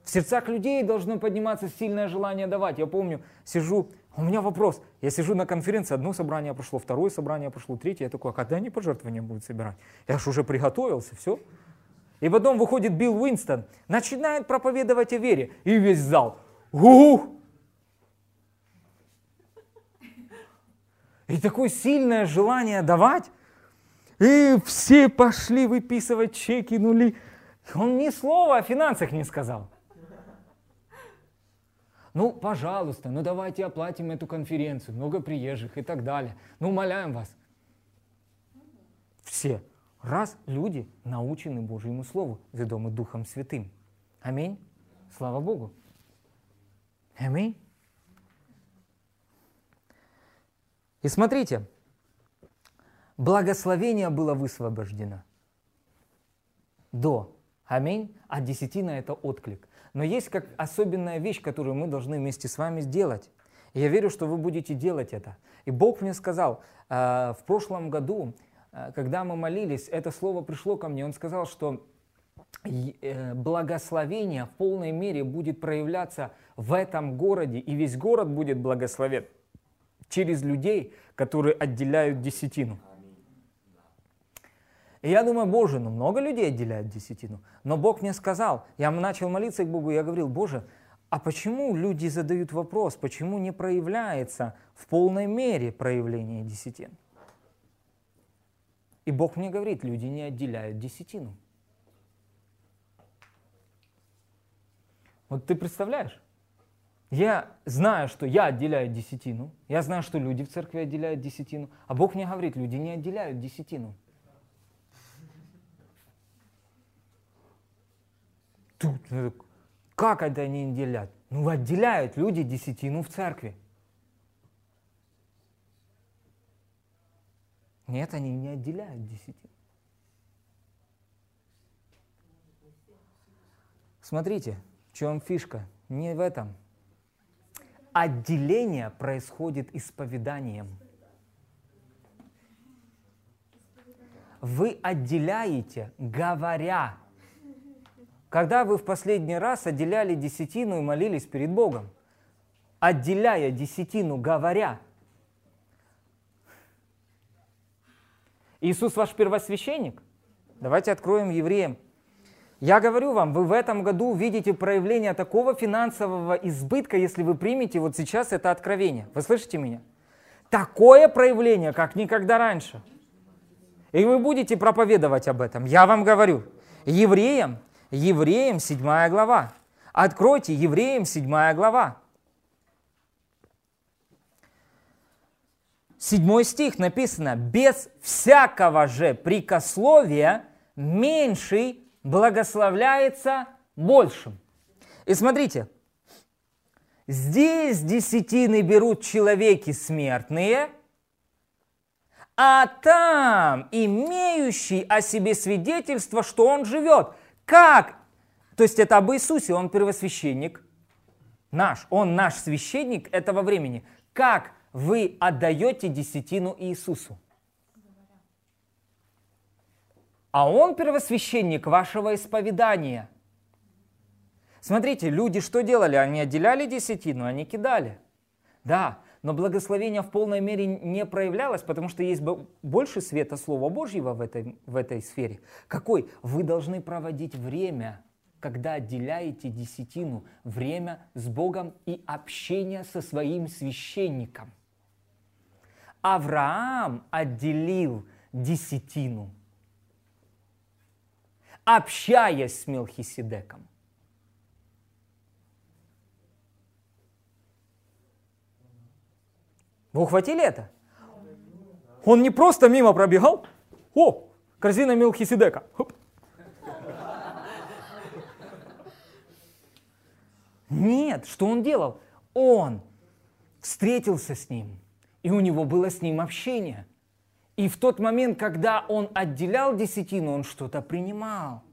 S1: В сердцах людей должно подниматься сильное желание давать. Я помню, сижу, у меня вопрос. Я сижу на конференции, одно собрание прошло, второе собрание прошло, третье. Я такой, а когда они пожертвования будут собирать? Я же уже приготовился, все. И потом выходит Билл Уинстон, начинает проповедовать о вере. И весь зал, ух! И такое сильное желание давать. И все пошли выписывать чеки, нули. Он ни слова о финансах не сказал. Ну, пожалуйста, ну давайте оплатим эту конференцию, много приезжих и так далее. Ну, умоляем вас. Все. Раз люди научены Божьему Слову, ведомы Духом Святым. Аминь. Слава Богу. Аминь. И смотрите, благословение было высвобождено до. Аминь. А десятина – это отклик. Но есть как особенная вещь, которую мы должны вместе с вами сделать. Я верю, что вы будете делать это. И Бог мне сказал, э, в прошлом году, э, когда мы молились, это слово пришло ко мне, Он сказал, что э, благословение в полной мере будет проявляться в этом городе, и весь город будет благословен через людей, которые отделяют десятину. И я думаю, Боже, ну много людей отделяют десятину. Но Бог мне сказал, я начал молиться к Богу, я говорил, Боже, а почему люди задают вопрос, почему не проявляется в полной мере проявление десятин? И Бог мне говорит, люди не отделяют десятину. Вот ты представляешь? Я знаю, что я отделяю десятину, я знаю, что люди в церкви отделяют десятину, а Бог мне говорит, люди не отделяют десятину. Тут, ну, как это они отделяют? Ну, отделяют люди десятину в церкви. Нет, они не отделяют десятину. Смотрите, в чем фишка? Не в этом. Отделение происходит исповеданием. Вы отделяете, говоря когда вы в последний раз отделяли десятину и молились перед Богом? Отделяя десятину, говоря. Иисус ваш первосвященник? Давайте откроем евреям. Я говорю вам, вы в этом году увидите проявление такого финансового избытка, если вы примете вот сейчас это откровение. Вы слышите меня? Такое проявление, как никогда раньше. И вы будете проповедовать об этом. Я вам говорю. Евреям Евреям 7 глава. Откройте Евреям 7 глава. Седьмой стих написано, без всякого же прикословия меньший благословляется большим. И смотрите, здесь десятины берут человеки смертные, а там имеющий о себе свидетельство, что он живет. Как? То есть это об Иисусе, он первосвященник наш, он наш священник этого времени. Как вы отдаете десятину Иисусу? А он первосвященник вашего исповедания. Смотрите, люди что делали? Они отделяли десятину, они кидали. Да, но благословение в полной мере не проявлялось, потому что есть больше света Слова Божьего в этой, в этой сфере. Какой? Вы должны проводить время, когда отделяете десятину, время с Богом и общение со своим священником. Авраам отделил десятину, общаясь с Мелхиседеком. Вы ухватили это? Он не просто мимо пробегал. О, корзина Мелхиседека. Хоп. Нет, что он делал? Он встретился с ним, и у него было с ним общение. И в тот момент, когда он отделял десятину, он что-то принимал.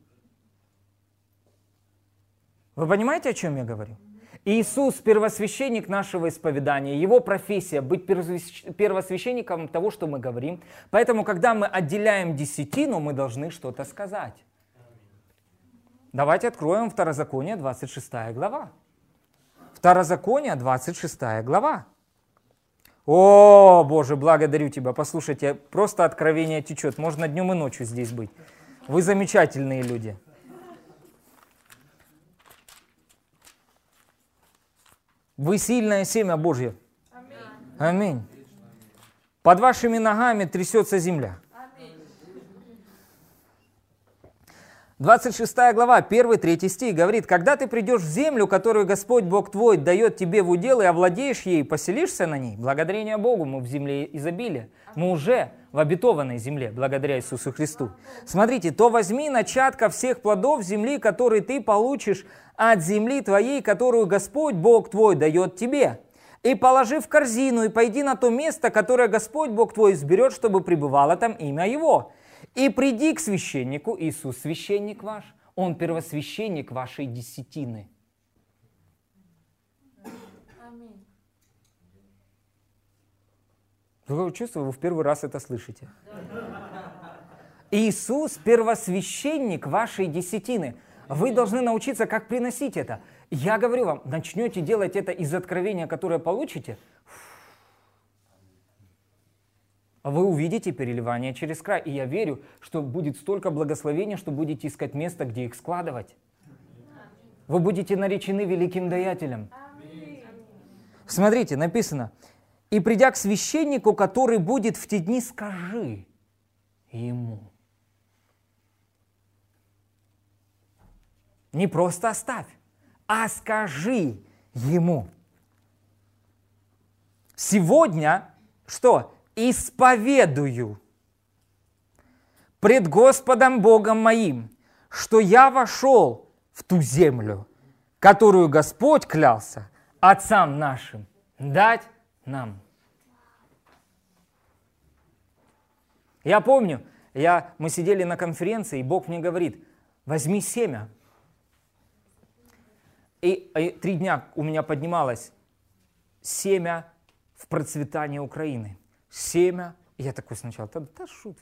S1: Вы понимаете, о чем я говорю? Иисус – первосвященник нашего исповедания. Его профессия – быть первосвященником того, что мы говорим. Поэтому, когда мы отделяем десятину, мы должны что-то сказать. Давайте откроем Второзаконие, 26 глава. Второзаконие, 26 глава. О, Боже, благодарю Тебя. Послушайте, просто откровение течет. Можно днем и ночью здесь быть. Вы замечательные люди. Вы сильное семя Божье. Аминь. Под вашими ногами трясется земля. 26 глава, 1-3 стих говорит, «Когда ты придешь в землю, которую Господь Бог твой дает тебе в удел, и овладеешь ей, поселишься на ней, благодарение Богу, мы в земле изобилия, мы уже в обетованной земле, благодаря Иисусу Христу. Смотрите, то возьми начатка всех плодов земли, которые ты получишь от земли твоей, которую Господь Бог твой дает тебе, и положи в корзину, и пойди на то место, которое Господь Бог твой изберет, чтобы пребывало там имя Его. И приди к священнику, Иисус священник ваш, Он первосвященник вашей десятины. Вы чувствуете, вы в первый раз это слышите. Иисус первосвященник вашей десятины. Вы должны научиться, как приносить это. Я говорю вам, начнете делать это из откровения, которое получите, вы увидите переливание через край. И я верю, что будет столько благословения, что будете искать место, где их складывать. Вы будете наречены великим даятелем. Смотрите, написано, и придя к священнику, который будет в те дни, скажи ему. Не просто оставь, а скажи ему. Сегодня что? Исповедую пред Господом Богом моим, что я вошел в ту землю, которую Господь клялся отцам нашим дать нам. Я помню, я, мы сидели на конференции, и Бог мне говорит, возьми семя, и, и три дня у меня поднималось семя в процветании Украины. Семя. И я такой сначала, да, да шут.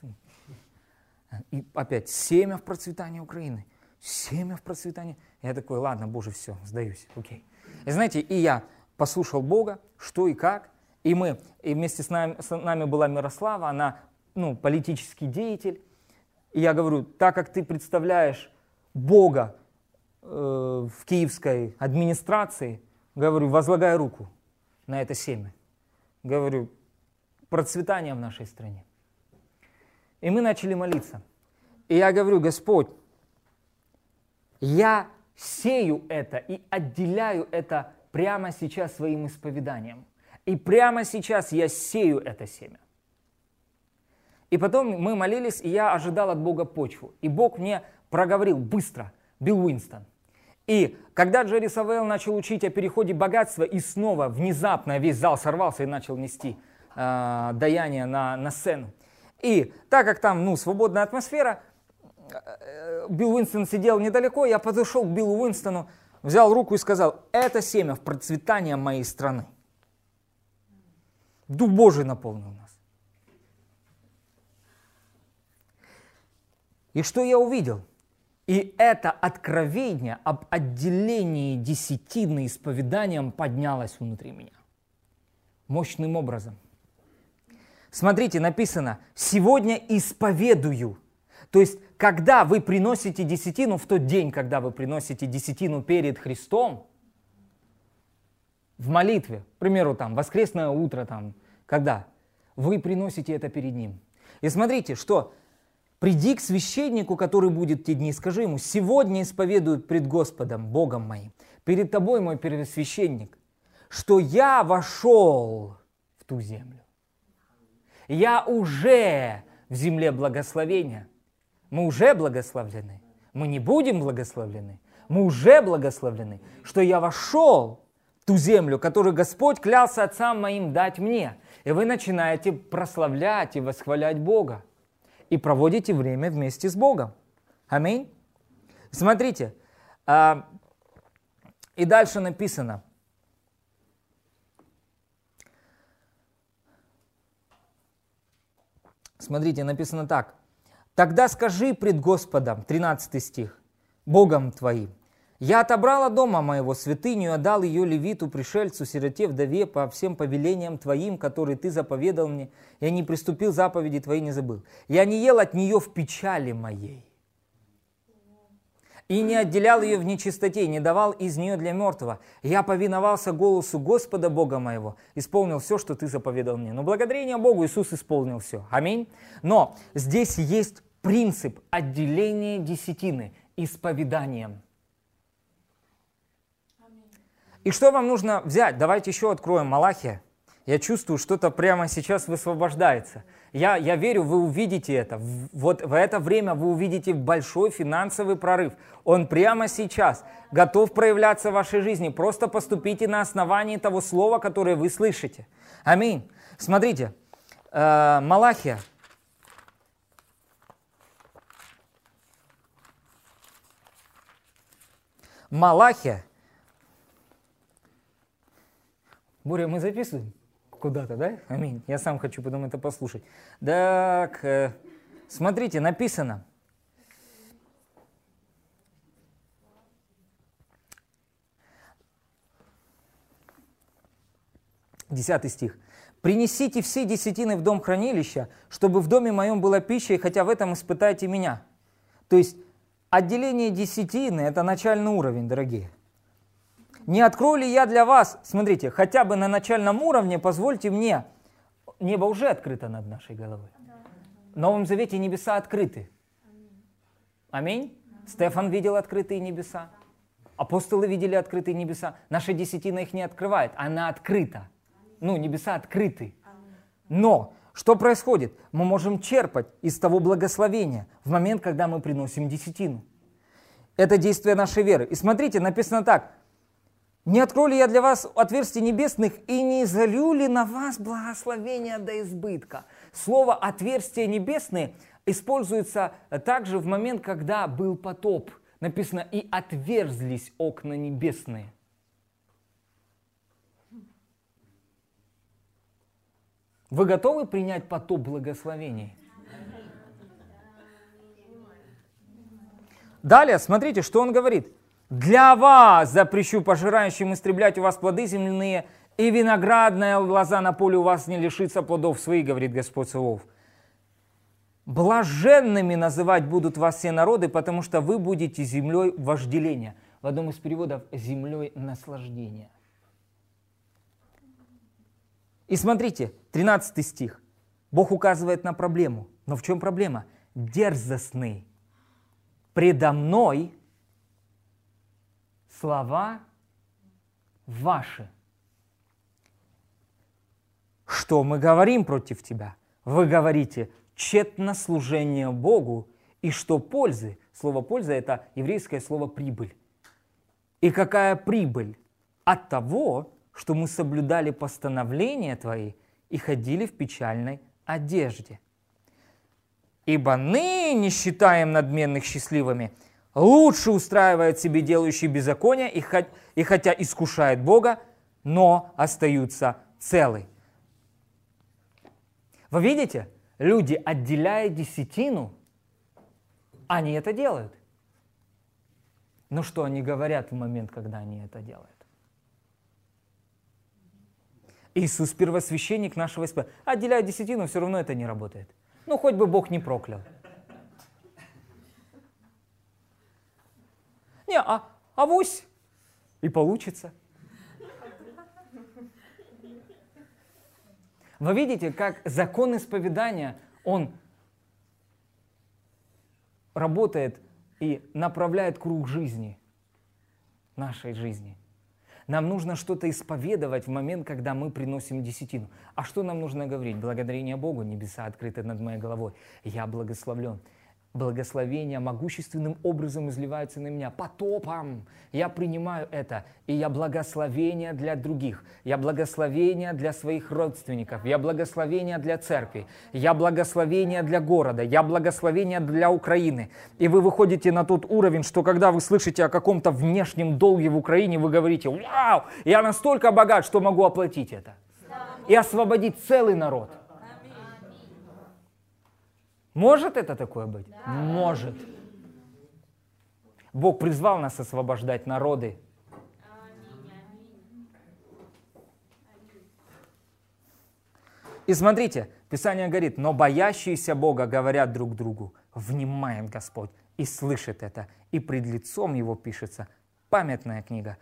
S1: И опять семя в процветании Украины. Семя в процветании. Я такой, ладно, Боже, все, сдаюсь, окей. И знаете, и я послушал Бога, что и как. И мы, и вместе с нами, с нами была Мирослава, она ну, политический деятель. И я говорю, так как ты представляешь Бога Э, в киевской администрации, говорю, возлагай руку на это семя. Говорю, процветание в нашей стране. И мы начали молиться. И я говорю, Господь, я сею это и отделяю это прямо сейчас своим исповеданием. И прямо сейчас я сею это семя. И потом мы молились, и я ожидал от Бога почву. И Бог мне проговорил быстро, Билл Уинстон, и когда Джерри Савелл начал учить о переходе богатства, и снова внезапно весь зал сорвался и начал нести э, даяние на, на сцену. И так как там ну, свободная атмосфера, э, Билл Уинстон сидел недалеко, я подошел к Биллу Уинстону, взял руку и сказал, это семя в процветание моей страны. Дух Божий наполнил нас. И что я увидел? И это откровение об отделении десятины исповеданием поднялось внутри меня. мощным образом. Смотрите, написано, сегодня исповедую. То есть, когда вы приносите десятину, в тот день, когда вы приносите десятину перед Христом, в молитве, к примеру, там, воскресное утро, там, когда, вы приносите это перед Ним. И смотрите, что приди к священнику, который будет те дни, скажи ему, сегодня исповедую пред Господом, Богом моим, перед тобой, мой первосвященник, что я вошел в ту землю. Я уже в земле благословения. Мы уже благословлены. Мы не будем благословлены. Мы уже благословлены, что я вошел ту землю, которую Господь клялся отцам моим дать мне. И вы начинаете прославлять и восхвалять Бога. И проводите время вместе с Богом. Аминь. Смотрите, а, и дальше написано – Смотрите, написано так. «Тогда скажи пред Господом», 13 стих, «Богом твоим, я отобрала дома моего святыню и отдал ее левиту, пришельцу, сироте, вдове по всем повелениям твоим, которые ты заповедал мне. Я не приступил заповеди твои, не забыл. Я не ел от нее в печали моей и не отделял ее в нечистоте, не давал из нее для мертвого. Я повиновался голосу Господа Бога моего, исполнил все, что ты заповедал мне. Но благодарение Богу Иисус исполнил все. Аминь. Но здесь есть принцип отделения десятины исповеданием. И что вам нужно взять? Давайте еще откроем Малахия. Я чувствую, что-то прямо сейчас высвобождается. Я, я верю, вы увидите это. Вот в это время вы увидите большой финансовый прорыв. Он прямо сейчас готов проявляться в вашей жизни. Просто поступите на основании того слова, которое вы слышите. Аминь. Смотрите, э, Малахия. Малахия. Боря, мы записываем? куда-то, да? Аминь. Я сам хочу потом это послушать. Так, э, смотрите, написано. Десятый стих. «Принесите все десятины в дом хранилища, чтобы в доме моем была пища, и хотя в этом испытайте меня». То есть отделение десятины – это начальный уровень, дорогие – не открою ли я для вас, смотрите, хотя бы на начальном уровне, позвольте мне, небо уже открыто над нашей головой. В Новом Завете небеса открыты. Аминь. Стефан видел открытые небеса. Апостолы видели открытые небеса. Наша десятина их не открывает, она открыта. Ну, небеса открыты. Но что происходит? Мы можем черпать из того благословения в момент, когда мы приносим десятину. Это действие нашей веры. И смотрите, написано так. Не открою ли я для вас отверстий небесных и не залью ли на вас благословение до избытка? Слово «отверстия небесные» используется также в момент, когда был потоп. Написано «и отверзлись окна небесные». Вы готовы принять потоп благословений? Далее, смотрите, что он говорит – для вас запрещу пожирающим истреблять у вас плоды земляные, и виноградная лоза на поле у вас не лишится плодов своих, говорит Господь Савов. Блаженными называть будут вас все народы, потому что вы будете землей вожделения. В одном из переводов землей наслаждения. И смотрите, 13 стих. Бог указывает на проблему. Но в чем проблема? Дерзостный. Предо мной слова ваши. Что мы говорим против тебя? Вы говорите тщетно служение Богу, и что пользы? Слово «польза» — это еврейское слово «прибыль». И какая прибыль? От того, что мы соблюдали постановления Твои и ходили в печальной одежде. Ибо ныне считаем надменных счастливыми, лучше устраивает себе делающий беззаконие и, хоть, и хотя искушает Бога, но остаются целы. Вы видите, люди, отделяя десятину, они это делают. Но что они говорят в момент, когда они это делают? Иисус первосвященник нашего исповедания. Отделяя десятину, все равно это не работает. Ну, хоть бы Бог не проклял. Не, а авось и получится. Вы видите, как закон исповедания, он работает и направляет круг жизни, нашей жизни. Нам нужно что-то исповедовать в момент, когда мы приносим десятину. А что нам нужно говорить? Благодарение Богу, небеса открыты над моей головой. Я благословлен благословения могущественным образом изливаются на меня, потопом. Я принимаю это, и я благословение для других, я благословение для своих родственников, я благословение для церкви, я благословение для города, я благословение для Украины. И вы выходите на тот уровень, что когда вы слышите о каком-то внешнем долге в Украине, вы говорите, вау, я настолько богат, что могу оплатить это. И освободить целый народ – может это такое быть? Да. Может. Бог призвал нас освобождать народы. И смотрите, Писание говорит, но боящиеся Бога говорят друг другу, внимает Господь и слышит это, и пред лицом Его пишется памятная книга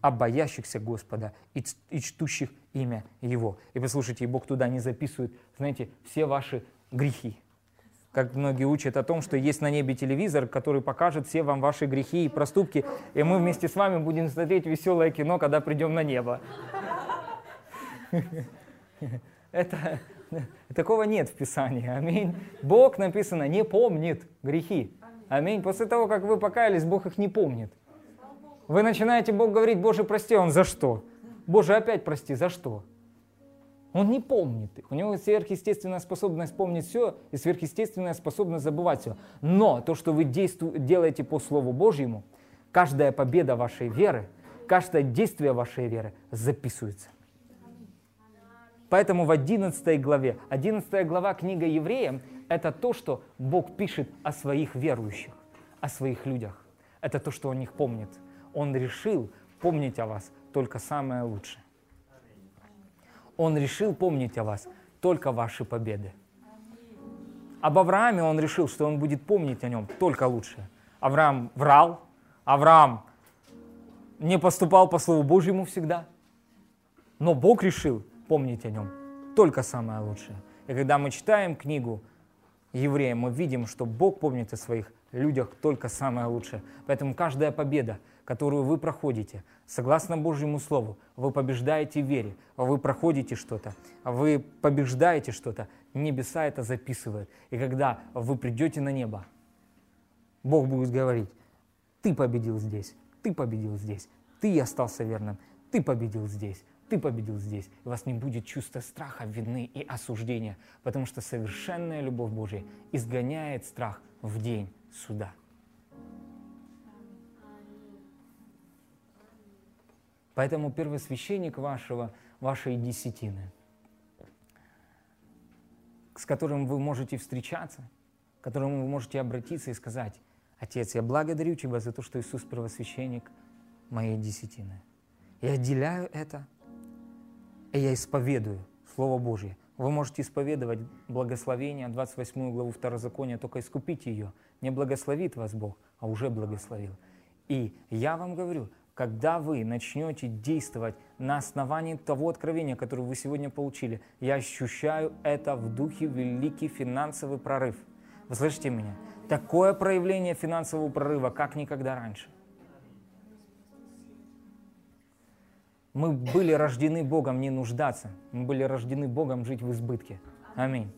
S1: о боящихся Господа и, и чтущих имя Его. И послушайте, Бог туда не записывает, знаете, все ваши грехи как многие учат о том, что есть на небе телевизор, который покажет все вам ваши грехи и проступки, и мы вместе с вами будем смотреть веселое кино, когда придем на небо. Это, такого нет в Писании. Аминь. Бог, написано, не помнит грехи. Аминь. После того, как вы покаялись, Бог их не помнит. Вы начинаете Бог говорить, Боже, прости, Он за что? Боже, опять прости, за что? Он не помнит их. У него сверхъестественная способность помнить все и сверхъестественная способность забывать все. Но то, что вы действу, делаете по Слову Божьему, каждая победа вашей веры, каждое действие вашей веры записывается. Поэтому в 11 главе, 11 глава книга Евреям, это то, что Бог пишет о своих верующих, о своих людях. Это то, что Он них помнит. Он решил помнить о вас только самое лучшее. Он решил помнить о вас только ваши победы. Об Аврааме он решил, что он будет помнить о нем только лучшее. Авраам врал, Авраам не поступал по Слову Божьему всегда, но Бог решил помнить о нем только самое лучшее. И когда мы читаем книгу евреям, мы видим, что Бог помнит о своих людях только самое лучшее. Поэтому каждая победа, которую вы проходите, согласно Божьему Слову, вы побеждаете в вере, вы проходите что-то, вы побеждаете что-то, небеса это записывают. И когда вы придете на небо, Бог будет говорить, ты победил здесь, ты победил здесь, ты остался верным, ты победил здесь, ты победил здесь. У вас не будет чувства страха, вины и осуждения, потому что совершенная любовь Божья изгоняет страх в день суда. Поэтому первосвященник вашего, вашей десятины, с которым вы можете встречаться, к которому вы можете обратиться и сказать, Отец, я благодарю Тебя за то, что Иисус первосвященник моей десятины. Я отделяю это, и я исповедую Слово Божье. Вы можете исповедовать благословение, 28 главу Второзакония, только искупите ее. Не благословит вас Бог, а уже благословил. И я вам говорю, когда вы начнете действовать на основании того откровения, которое вы сегодня получили, я ощущаю это в духе великий финансовый прорыв. Вы слышите меня? Такое проявление финансового прорыва, как никогда раньше. Мы были рождены Богом не нуждаться. Мы были рождены Богом жить в избытке. Аминь.